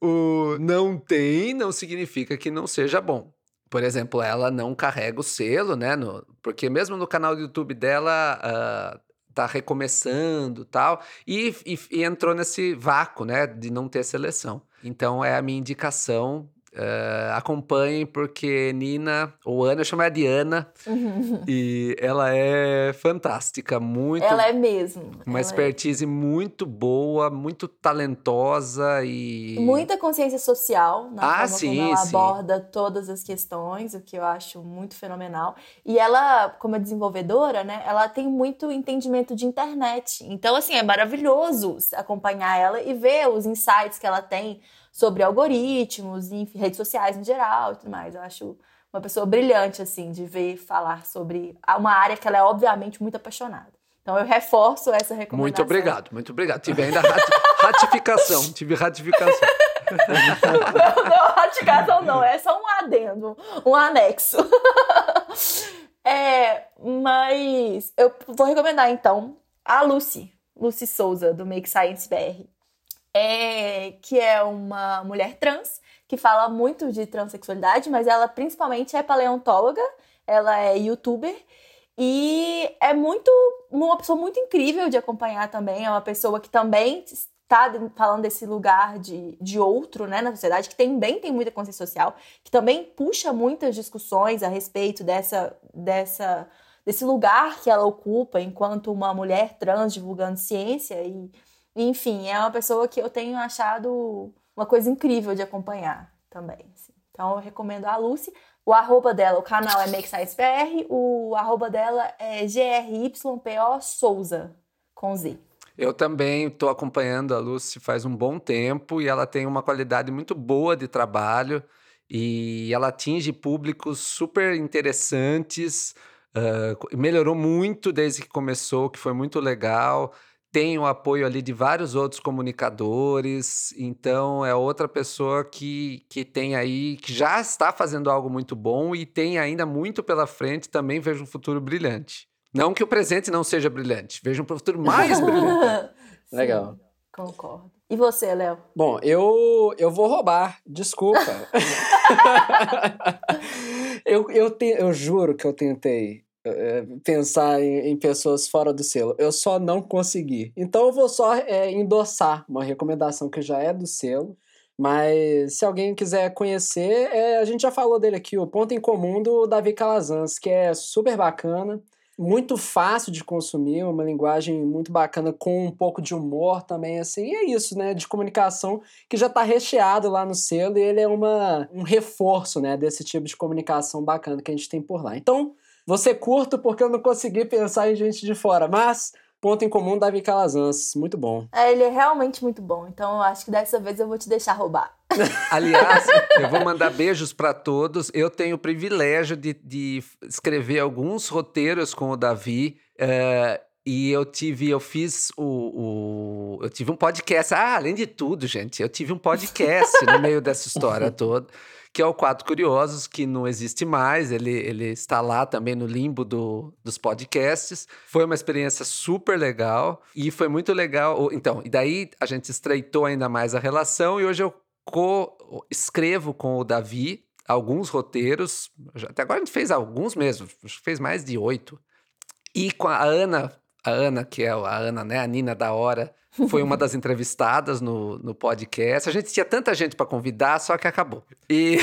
O não tem não significa que não seja bom. Por exemplo, ela não carrega o selo, né? no- porque mesmo no canal do YouTube dela ah, tá recomeçando tal, e, e, e entrou nesse vácuo, né? De não ter seleção. Então é a minha indicação. Ah, acompanhem, porque Nina, ou Ana, eu chamo ela de Ana, *laughs* e ela é fantástica, muito Ela é mesmo. uma é- expertise muito boa, muito talentosa e. Muita consciência social na Ah, forma sim, como ela sim. aborda todas as questões, o que eu acho muito fenomenal. E ela, como é desenvolvedora, né, ela tem muito entendimento de internet. Então, assim, é maravilhoso acompanhar ela e ver os insights que ela tem sobre algoritmos, e enfim, redes sociais em geral e tudo mais. Eu acho uma pessoa brilhante, assim, de ver falar sobre uma área que ela é, obviamente, muito apaixonada. Então, eu reforço essa recomendação. Muito obrigado, muito obrigado. Tive ainda rati- ratificação, tive ratificação. não, *laughs* não, ratificação não, é só um adendo, um anexo. *laughs* é, mas eu vou recomendar então a Lucy, Lucy Souza, do Make Science BR, é, que é uma mulher trans que fala muito de transexualidade, mas ela principalmente é paleontóloga, ela é youtuber e é muito uma pessoa muito incrível de acompanhar também. É uma pessoa que também está falando desse lugar de, de outro, né, na sociedade, que também tem muita consciência social, que também puxa muitas discussões a respeito dessa, dessa, desse lugar que ela ocupa enquanto uma mulher trans divulgando ciência. E, enfim, é uma pessoa que eu tenho achado uma coisa incrível de acompanhar também. assim. Então eu recomendo a Lucy. O arroba dela, o canal é MakeScienceBR, o arroba dela é GRYPO Souza, com Z. Eu também estou acompanhando a Lucy faz um bom tempo e ela tem uma qualidade muito boa de trabalho e ela atinge públicos super interessantes. ah, melhorou muito desde que começou, que foi muito legal. Tem o apoio ali de vários outros comunicadores, então é outra pessoa que, que tem aí, que já está fazendo algo muito bom e tem ainda muito pela frente. Também vejo um futuro brilhante. Não que o presente não seja brilhante, vejo um futuro mais brilhante. *laughs* Sim, Legal. Concordo. E você, Léo? Bom, eu, eu vou roubar, desculpa. *laughs* *laughs* eu, eu, te, eu juro que eu tentei pensar em, em pessoas fora do selo. Eu só não consegui. Então eu vou só eh, endossar uma recomendação que já é do selo. Mas se alguém quiser conhecer, eh, a gente já falou dele aqui, o Ponto em Comum do Davi Calazans, que é super bacana, muito fácil de consumir, uma linguagem muito bacana, com um pouco de humor também, assim. E é isso, né? De comunicação que já está recheado lá no selo e ele é uma, um reforço, né? Desse tipo de comunicação bacana que a gente tem por lá. Então, você curto porque eu não consegui pensar em gente de fora, mas ponto em comum, Davi Calazans. Muito bom. É, ele é realmente muito bom. Então eu acho que dessa vez eu vou te deixar roubar. *laughs* Aliás, eu vou mandar beijos para todos. Eu tenho o privilégio de, de, escrever alguns roteiros com o Davi. Uh, e eu tive, eu fiz o, o, Eu tive um podcast. Ah, além de tudo, gente, eu tive um podcast no meio dessa história toda, que é o Quatro Curiosos, que não existe mais. Ele, ele está lá também no limbo do, dos podcasts. Foi uma experiência super legal e foi muito legal. Então, e daí a gente estreitou ainda mais a relação, e hoje eu co-escrevo com o Davi alguns roteiros. Até agora a gente fez alguns mesmo, fez mais de oito. E com a Ana a Ana, que é a Ana, né, a Nina da Hora, foi uma das *laughs* entrevistadas no, no podcast. A gente tinha tanta gente para convidar, só que acabou. E,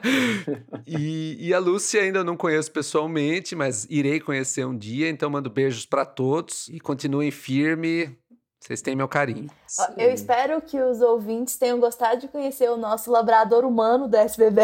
*laughs* e, e, a Lúcia ainda não conheço pessoalmente, mas irei conhecer um dia, então mando beijos para todos e continuem firme. Vocês têm meu carinho. Sim. Eu espero que os ouvintes tenham gostado de conhecer o nosso labrador humano do SBB.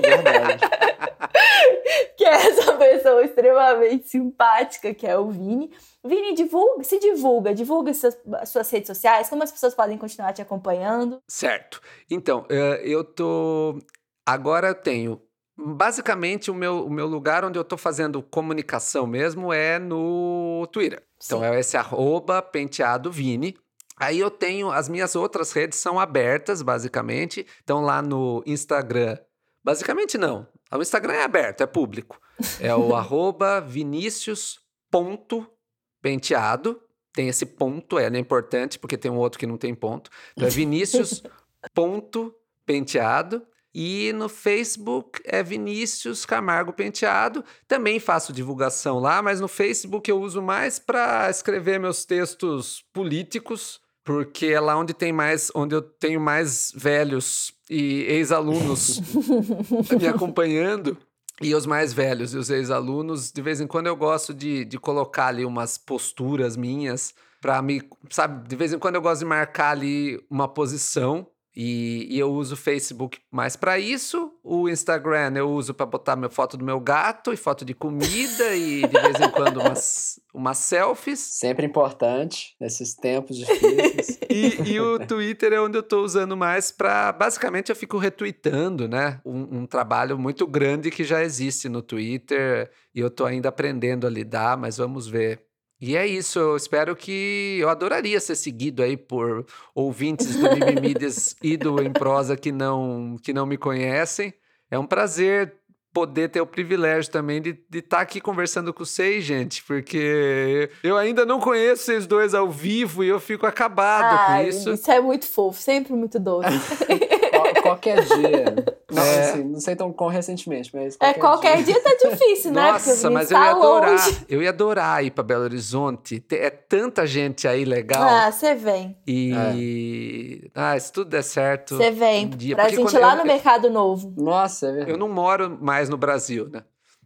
Verdade. *laughs* que é essa pessoa extremamente simpática, que é o Vini. Vini, divulga, se divulga, divulga suas, suas redes sociais, como as pessoas podem continuar te acompanhando. Certo. Então, eh, eu tô. Agora eu tenho. Basicamente, o meu, o meu lugar onde eu tô fazendo comunicação mesmo é no Twitter. Então, Sim. Então, é esse arroba penteado Vini. Aí eu tenho, as minhas outras redes são abertas, basicamente. Então, lá no Instagram, basicamente não. O Instagram é aberto, é público. É o *laughs* arroba vinicius.penteado. Tem esse ponto, é, é importante, porque tem um outro que não tem ponto. Então é *laughs* vinicius.penteado. E no Facebook é Vinícius Camargo Penteado. Também faço divulgação lá, mas no Facebook eu uso mais para escrever meus textos políticos, porque é lá onde tem mais, onde eu tenho mais velhos e ex-alunos *laughs* me acompanhando. E os mais velhos e os ex-alunos, de vez em quando eu gosto de, de colocar ali umas posturas minhas para me, sabe, de vez em quando eu gosto de marcar ali uma posição e, e, eu uso o Facebook mais para isso. O Instagram eu uso para botar minha foto do meu gato e foto de comida e de vez em quando umas, *laughs* umas selfies. Sempre importante nesses tempos difíceis. *laughs* e, e, o Twitter é onde eu estou usando mais para. Basicamente, eu fico retweetando, né? Um, um, trabalho muito grande que já existe no Twitter e eu estou ainda aprendendo a lidar, mas vamos ver e é isso, eu espero que. Eu adoraria ser seguido aí por ouvintes do Mimimides *laughs* e do Em Prosa que não, que não me conhecem. É um prazer poder ter o privilégio também de estar tá aqui conversando com vocês, gente, porque eu ainda não conheço vocês dois ao vivo e eu fico acabado Ai, com isso. Isso é muito fofo, sempre muito doce. *laughs* qualquer dia. *laughs* Não, é. assim, não sei tão com recentemente, mas. É, qualquer é, qualquer dia, dia tá difícil, né? *laughs* Nossa, mas eu ia adorar. Longe. Eu ia adorar ir pra Belo Horizonte. É tanta gente aí legal. Ah, você vem. E. É. Ah, se tudo der certo. Você vem. Um dia. Pra Porque gente ir lá eu... no Mercado Novo. Nossa, é verdade. Eu não moro mais no Brasil, né?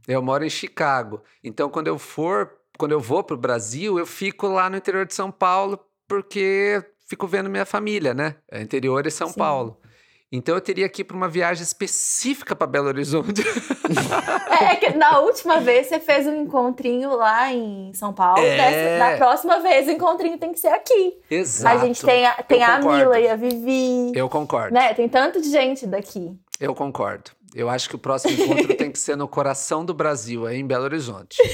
Eu moro em Chicago. Então, quando eu for, quando eu vou pro Brasil, eu fico lá no interior de São Paulo, porque fico vendo minha família, né? É interior de São Sim. Paulo. Então eu teria que ir para uma viagem específica para Belo Horizonte. *laughs* é, que na última vez você fez um encontrinho lá em São Paulo. É... Dessa, na próxima vez o encontrinho tem que ser aqui. Exato. A gente tem a, tem a Mila e a Vivi. Eu concordo. Né? Tem tanto de gente daqui. Eu concordo. Eu acho que o próximo encontro *laughs* tem que ser no coração do Brasil, aí em Belo Horizonte. *laughs*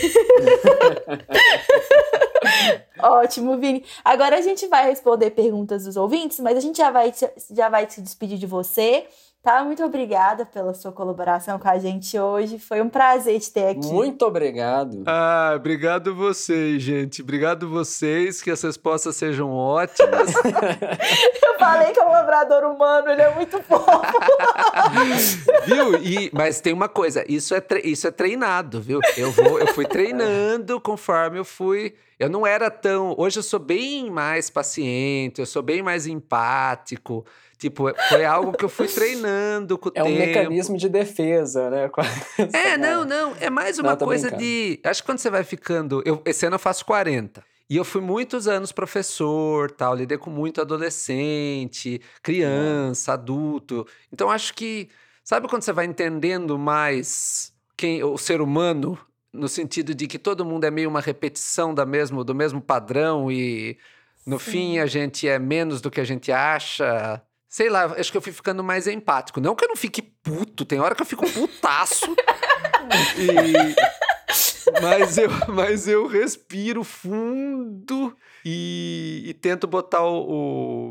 *laughs* Ótimo, Vini. Agora a gente vai responder perguntas dos ouvintes, mas a gente já vai, já vai se despedir de você. Tá? Muito obrigada pela sua colaboração com a gente hoje. Foi um prazer te ter aqui. Muito obrigado. Ah, obrigado vocês, gente. Obrigado vocês. Que as respostas sejam ótimas. *laughs* Eu falei que é um labrador humano, ele é muito fofo. *laughs* viu? E, mas tem uma coisa, isso é, isso é treinado, viu? Eu, vou, eu fui treinando conforme eu fui. Eu não era tão. Hoje eu sou bem mais paciente, eu sou bem mais empático. Tipo, foi algo que eu fui treinando com o é *laughs* tempo. É um mecanismo de defesa, né? *laughs* é, não, não. É mais uma não, coisa brincando. de. Acho que quando você vai ficando. Eu, esse ano eu faço 40. E eu fui muitos anos professor, tal, lidei com muito adolescente, criança, adulto. Então acho que sabe quando você vai entendendo mais quem o ser humano no sentido de que todo mundo é meio uma repetição da mesmo, do mesmo padrão e no Sim. fim a gente é menos do que a gente acha. Sei lá, acho que eu fui ficando mais empático. Não que eu não fique puto, tem hora que eu fico putaço. *laughs* e, mas, eu, mas eu respiro fundo e, e tento botar o,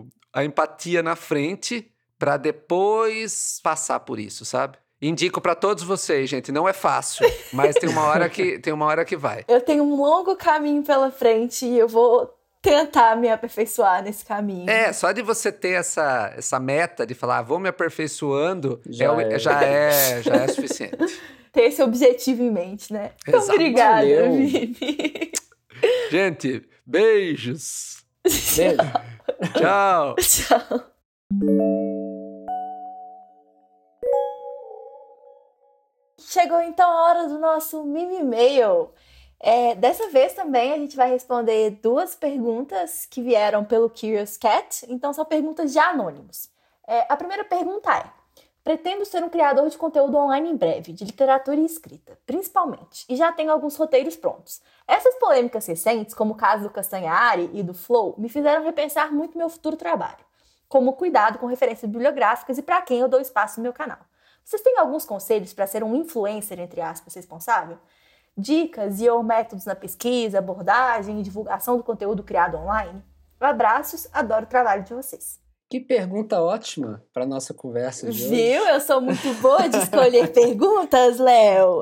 o, a empatia na frente para depois passar por isso, sabe? Indico para todos vocês, gente, não é fácil, mas tem uma hora que tem uma hora que vai. Eu tenho um longo caminho pela frente e eu vou tentar me aperfeiçoar nesse caminho. É, só de você ter essa, essa meta de falar, ah, vou me aperfeiçoando, já é, é. Já, é já é suficiente. *laughs* ter esse objetivo em mente, né? Então, obrigada, Vivi. *laughs* Gente, beijos. Beijo. Tchau. *laughs* Tchau. Chegou então a hora do nosso mini mail. É, dessa vez também a gente vai responder duas perguntas que vieram pelo Curious Cat, então são perguntas de anônimos. É, a primeira pergunta é: Pretendo ser um criador de conteúdo online em breve, de literatura e escrita, principalmente, e já tenho alguns roteiros prontos. Essas polêmicas recentes, como o caso do Castanhari e do Flow, me fizeram repensar muito meu futuro trabalho, como cuidado com referências bibliográficas e para quem eu dou espaço no meu canal. Vocês têm alguns conselhos para ser um influencer, entre aspas, responsável? Dicas e ou métodos na pesquisa, abordagem e divulgação do conteúdo criado online? Abraços, adoro o trabalho de vocês. Que pergunta ótima para nossa conversa de Viu? hoje. Eu sou muito boa de escolher *laughs* perguntas, Léo.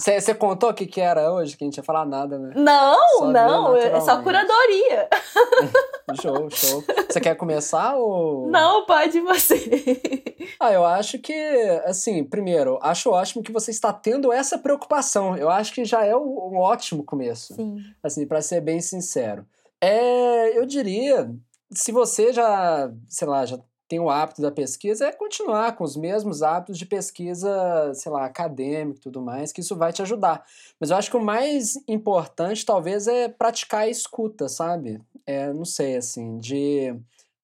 Você contou o que, que era hoje, que a gente ia falar nada, né? Não, só não, é só curadoria. *laughs* show, show. Você quer começar ou. Não, pode você. Ah, eu acho que, assim, primeiro, acho ótimo que você está tendo essa preocupação. Eu acho que já é um ótimo começo. Sim. Assim, para ser bem sincero. É, eu diria se você já, sei lá, já tem o hábito da pesquisa, é continuar com os mesmos hábitos de pesquisa, sei lá, acadêmico e tudo mais, que isso vai te ajudar. Mas eu acho que o mais importante, talvez, é praticar a escuta, sabe? É, não sei, assim, de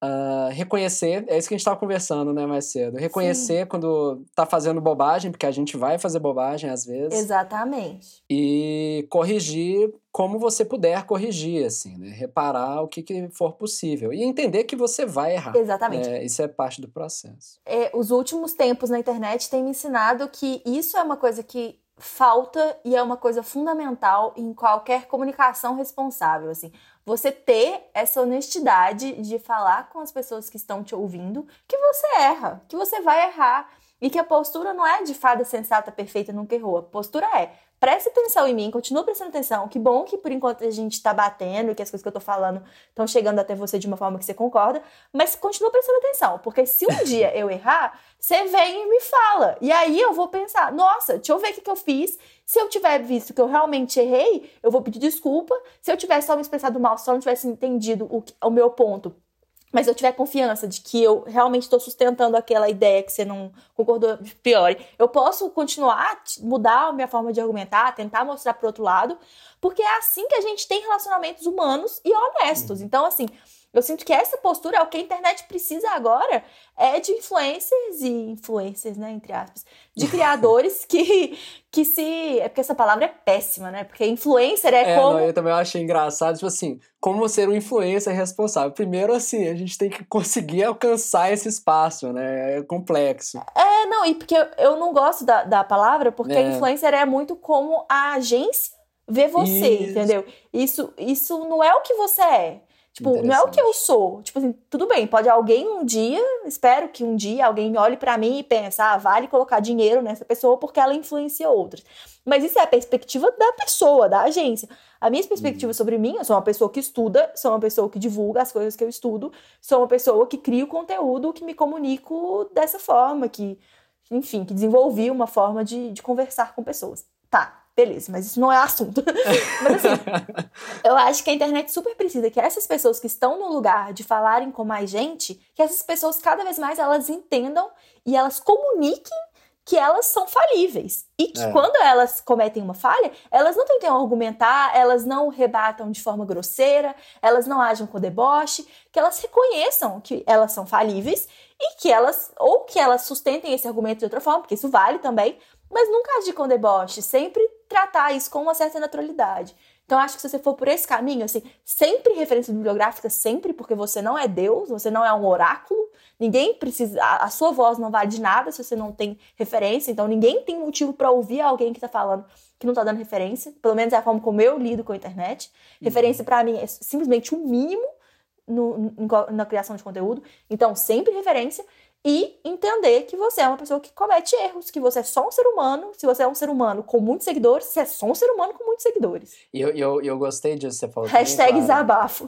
Uh, reconhecer, é isso que a gente estava conversando, né, mais cedo. Reconhecer Sim. quando tá fazendo bobagem, porque a gente vai fazer bobagem às vezes. Exatamente. E corrigir como você puder corrigir, assim, né? Reparar o que, que for possível. E entender que você vai errar. Exatamente. É, isso é parte do processo. É, os últimos tempos na internet têm me ensinado que isso é uma coisa que falta e é uma coisa fundamental em qualquer comunicação responsável, assim. Você ter essa honestidade de falar com as pessoas que estão te ouvindo que você erra, que você vai errar e que a postura não é de fada sensata, perfeita, nunca errou. A postura é preste atenção em mim, continue prestando atenção. Que bom que por enquanto a gente tá batendo, que as coisas que eu tô falando estão chegando até você de uma forma que você concorda, mas continue prestando atenção, porque se um dia eu errar, você vem e me fala. E aí eu vou pensar, nossa, deixa eu ver o que, que eu fiz. Se eu tiver visto que eu realmente errei, eu vou pedir desculpa. Se eu tiver só me expressado mal, só não tivesse entendido o, o meu ponto, mas eu tiver confiança de que eu realmente estou sustentando aquela ideia que você não concordou de pior, eu posso continuar, mudar a minha forma de argumentar, tentar mostrar para outro lado, porque é assim que a gente tem relacionamentos humanos e honestos. Uhum. Então, assim, eu sinto que essa postura é o que a internet precisa agora, é de influencers e influencers, né, entre aspas, de *laughs* criadores que que se, é porque essa palavra é péssima, né? Porque influencer é, é como não, eu também achei engraçado, tipo assim, como ser um influencer responsável. Primeiro assim, a gente tem que conseguir alcançar esse espaço, né? É complexo. É, não, e porque eu não gosto da, da palavra, porque é. influencer é muito como a agência vê você, isso. entendeu? Isso isso não é o que você é. Tipo, não é o que eu sou. Tipo assim, tudo bem, pode alguém um dia, espero que um dia alguém olhe para mim e pense, ah, vale colocar dinheiro nessa pessoa porque ela influencia outras. Mas isso é a perspectiva da pessoa, da agência. A minha perspectiva uhum. sobre mim, eu sou uma pessoa que estuda, sou uma pessoa que divulga as coisas que eu estudo, sou uma pessoa que cria o conteúdo, que me comunico dessa forma, que, enfim, que desenvolvi uma forma de, de conversar com pessoas. Tá, Beleza, mas isso não é assunto. *laughs* mas assim, *laughs* eu acho que a internet super precisa que essas pessoas que estão no lugar de falarem com mais gente, que essas pessoas cada vez mais elas entendam e elas comuniquem que elas são falíveis. E que é. quando elas cometem uma falha, elas não tentam argumentar, elas não rebatam de forma grosseira, elas não agem com deboche, que elas reconheçam que elas são falíveis e que elas, ou que elas sustentem esse argumento de outra forma, porque isso vale também, mas nunca agir com deboche, sempre tratar isso com uma certa naturalidade. Então, acho que se você for por esse caminho, assim, sempre referência bibliográfica, sempre, porque você não é Deus, você não é um oráculo, ninguém precisa, a, a sua voz não vale de nada se você não tem referência, então ninguém tem motivo para ouvir alguém que tá falando que não tá dando referência, pelo menos é a forma como eu lido com a internet. Uhum. Referência para mim é simplesmente um mínimo no, no, na criação de conteúdo, então sempre referência e entender que você é uma pessoa que comete erros, que você é só um ser humano. Se você é um ser humano com muitos seguidores, você é só um ser humano com muitos seguidores. E eu, *laughs* eu, eu gostei disso que você falou. Hashtag também, desabafo.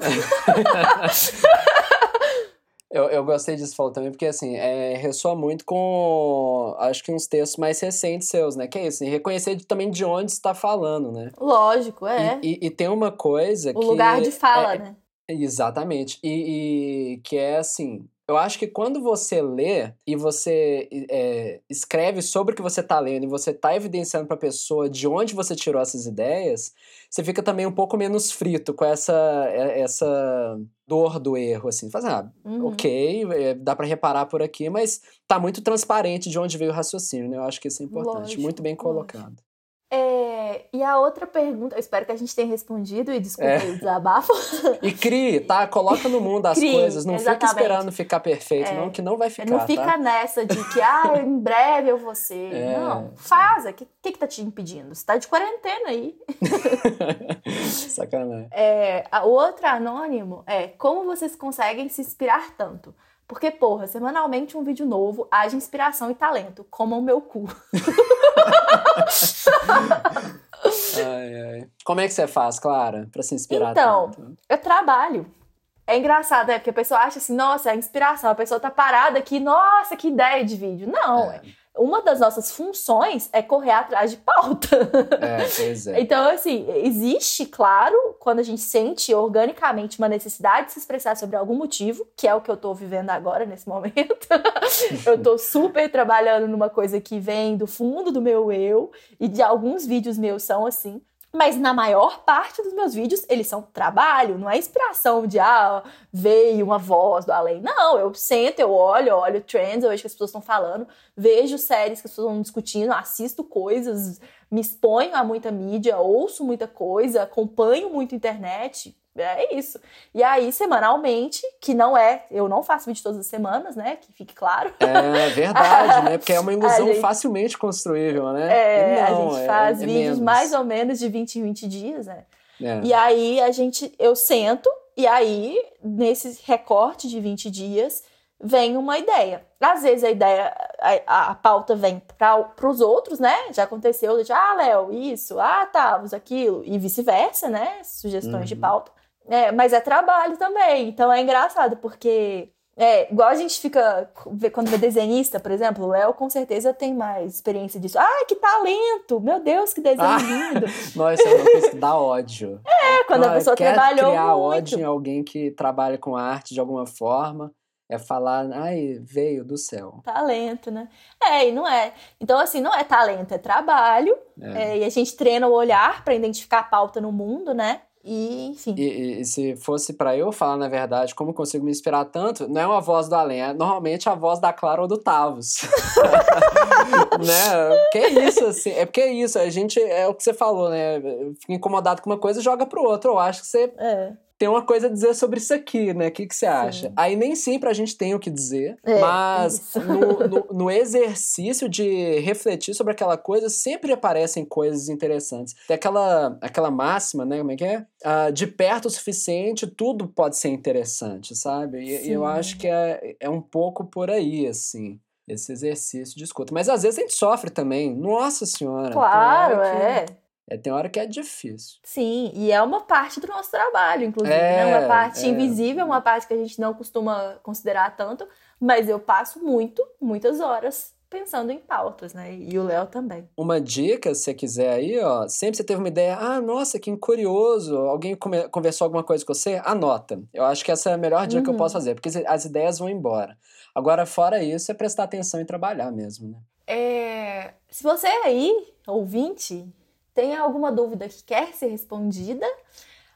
eu, eu gostei disso que falou também, porque assim, é, ressoa muito com acho que uns textos mais recentes seus, né? Que é isso, assim, reconhecer também de onde está falando, né? Lógico, é. E, e, e, tem uma coisa o que. O lugar de fala, é, né? Exatamente. E, e, que é assim, eu acho que quando você lê e você é, escreve sobre o que você está lendo e você está evidenciando para a pessoa de onde você tirou essas ideias, você fica também um pouco menos frito com essa, é, essa dor do erro, assim. Faz, ah, uhum. ok, é, dá para reparar por aqui, mas tá muito transparente de onde veio o raciocínio, né? Eu acho que isso é importante, lógico, muito bem colocado. Lógico. É, e a outra pergunta, eu espero que a gente tenha respondido e desculpa é. o desabafo. E crie, tá? Coloca no mundo as *laughs* crie, coisas, não exatamente. fica esperando ficar perfeito, é. não, que não vai ficar. Não fica tá? nessa de que, ah, em breve eu vou ser. É. Não, faz. O que, que, que tá te impedindo? Você tá de quarentena aí. *laughs* Sacanagem. É, o outro anônimo é como vocês conseguem se inspirar tanto? Porque, porra, semanalmente um vídeo novo, haja inspiração e talento. Como o meu cu. ai, ai. Como é que você faz, Clara, pra se inspirar então, tanto? eu trabalho. É engraçado, é porque a pessoa acha assim, nossa, é inspiração. A pessoa tá parada aqui, nossa, que ideia de vídeo. Não, é uma das nossas funções é correr atrás de pauta. É, pois é. *laughs* então, assim, existe, claro, quando a gente sente organicamente uma necessidade de se expressar sobre algum motivo, que é o que eu tô vivendo agora, nesse momento. *laughs* eu tô super trabalhando numa coisa que vem do fundo do meu eu, e de alguns vídeos meus são assim. Mas na maior parte dos meus vídeos, eles são trabalho, não é inspiração de, ah, veio uma voz do além. Não, eu sento, eu olho, olho trends, eu vejo que as pessoas estão falando, vejo séries que as pessoas estão discutindo, assisto coisas, me exponho a muita mídia, ouço muita coisa, acompanho muito internet, é isso. E aí, semanalmente, que não é, eu não faço vídeo todas as semanas, né? Que fique claro. É verdade, né? Porque é uma *laughs* ilusão gente, facilmente construível, né? É, não, a gente é, faz é, vídeos menos. mais ou menos de 20 em 20 dias, né? É. E aí a gente, eu sento, e aí, nesse recorte de 20 dias, vem uma ideia. Às vezes a ideia, a, a pauta vem para os outros, né? Já aconteceu, de, ah, Léo, isso, ah, tá, aquilo, e vice-versa, né? Sugestões uhum. de pauta. É, mas é trabalho também. Então é engraçado, porque é, igual a gente fica quando vê desenhista, por exemplo, o Léo com certeza tem mais experiência disso. Ah, que talento! Meu Deus, que desenho ah, lindo! *laughs* Nossa, é uma coisa que dá ódio. É, quando a pessoa quer trabalhou criar muito. ódio em alguém que trabalha com arte de alguma forma. É falar, ai, veio do céu. Talento, né? É, e não é. Então, assim, não é talento, é trabalho. É. É, e a gente treina o olhar para identificar a pauta no mundo, né? E, enfim. E, e se fosse para eu falar, na verdade, como consigo me inspirar tanto, não é uma voz do além, é normalmente a voz da Clara ou do Tavos. *laughs* né? Que é isso, assim. É porque é isso, a gente, é o que você falou, né? Fica incomodado com uma coisa e joga pro outro. Eu acho que você. É tem uma coisa a dizer sobre isso aqui, né? O que, que você acha? Sim. Aí nem sempre a gente tem o que dizer, é, mas no, no, no, exercício de refletir sobre aquela coisa, sempre aparecem coisas interessantes. Tem aquela, aquela máxima, né? Como é que é? Uh, de perto o suficiente, tudo pode ser interessante, sabe? E, e eu acho que é, é um pouco por aí, assim esse exercício de escuta. Mas às vezes a gente sofre também. Nossa Senhora. Claro, é. É, tem hora que é difícil. Sim, e é uma parte do nosso trabalho, inclusive, é, né? Uma parte é. invisível, uma parte que a gente não costuma considerar tanto, mas eu passo muito, muitas horas pensando em pautas, né? E o Léo também. Uma dica, se você quiser aí, ó, sempre você teve uma ideia, ah, nossa, que curioso, alguém conversou alguma coisa com você, anota. Eu acho que essa é a melhor dica uhum. que eu posso uhum. fazer, porque as ideias vão embora. Agora, fora isso, é prestar atenção e trabalhar mesmo, né? É... Se você aí, ouvinte, tem alguma dúvida que quer ser respondida,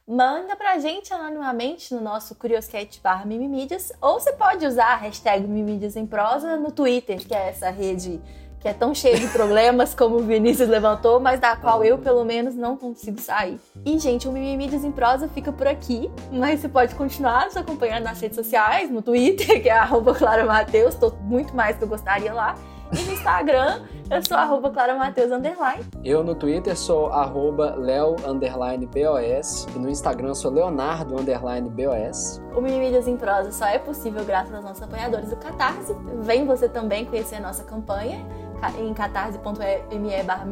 manda pra gente anonimamente no nosso Curioscat barra Mimimídias, ou você pode usar a hashtag Mimimídias em prosa no Twitter, que é essa rede que é tão cheia de problemas como o Vinícius levantou, mas da qual eu, pelo menos, não consigo sair. E, gente, o Mimimídias em Prosa fica por aqui, mas você pode continuar nos acompanhando nas redes sociais, no Twitter, *laughs* que é arroba Clara tô muito mais que eu gostaria lá. E no Instagram, eu sou arroba claramateus, underline. Eu no Twitter sou arroba leo, underline, bos. E no Instagram sou leonardo, underline, bos. O Mimimídias em Prosa só é possível graças aos nossos apoiadores do Catarse. Vem você também conhecer a nossa campanha em catarse.me barra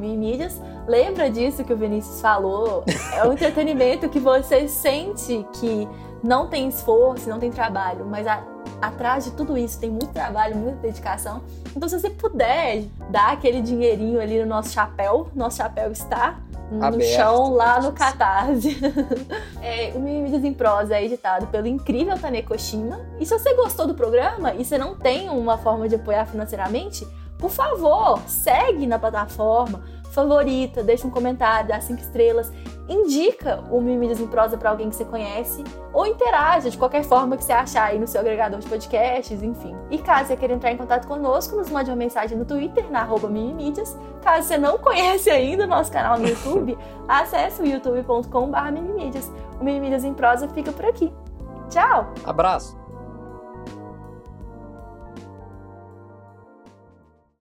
Lembra disso que o Vinícius falou? É um entretenimento que você sente que não tem esforço, não tem trabalho, mas a atrás de tudo isso tem muito trabalho, muita dedicação. Então, se você puder dar aquele dinheirinho ali no nosso chapéu, nosso chapéu está no Aberto. chão lá no Catarse. *laughs* é, o Mimimidas em Prosa é editado pelo incrível Tanekoshima. E se você gostou do programa e você não tem uma forma de apoiar financeiramente, por favor, segue na plataforma, favorita, deixa um comentário, dá cinco estrelas indica o Mimídias em Prosa para alguém que você conhece ou interaja de qualquer forma que você achar aí no seu agregador de podcasts, enfim. E caso você queira entrar em contato conosco, nos mande uma mensagem no Twitter, na arroba Mimimídias. Caso você não conhece ainda o nosso canal no YouTube, *laughs* acesse o youtube.com.br Mimimídias. O Mimimídias em Prosa fica por aqui. Tchau! Abraço!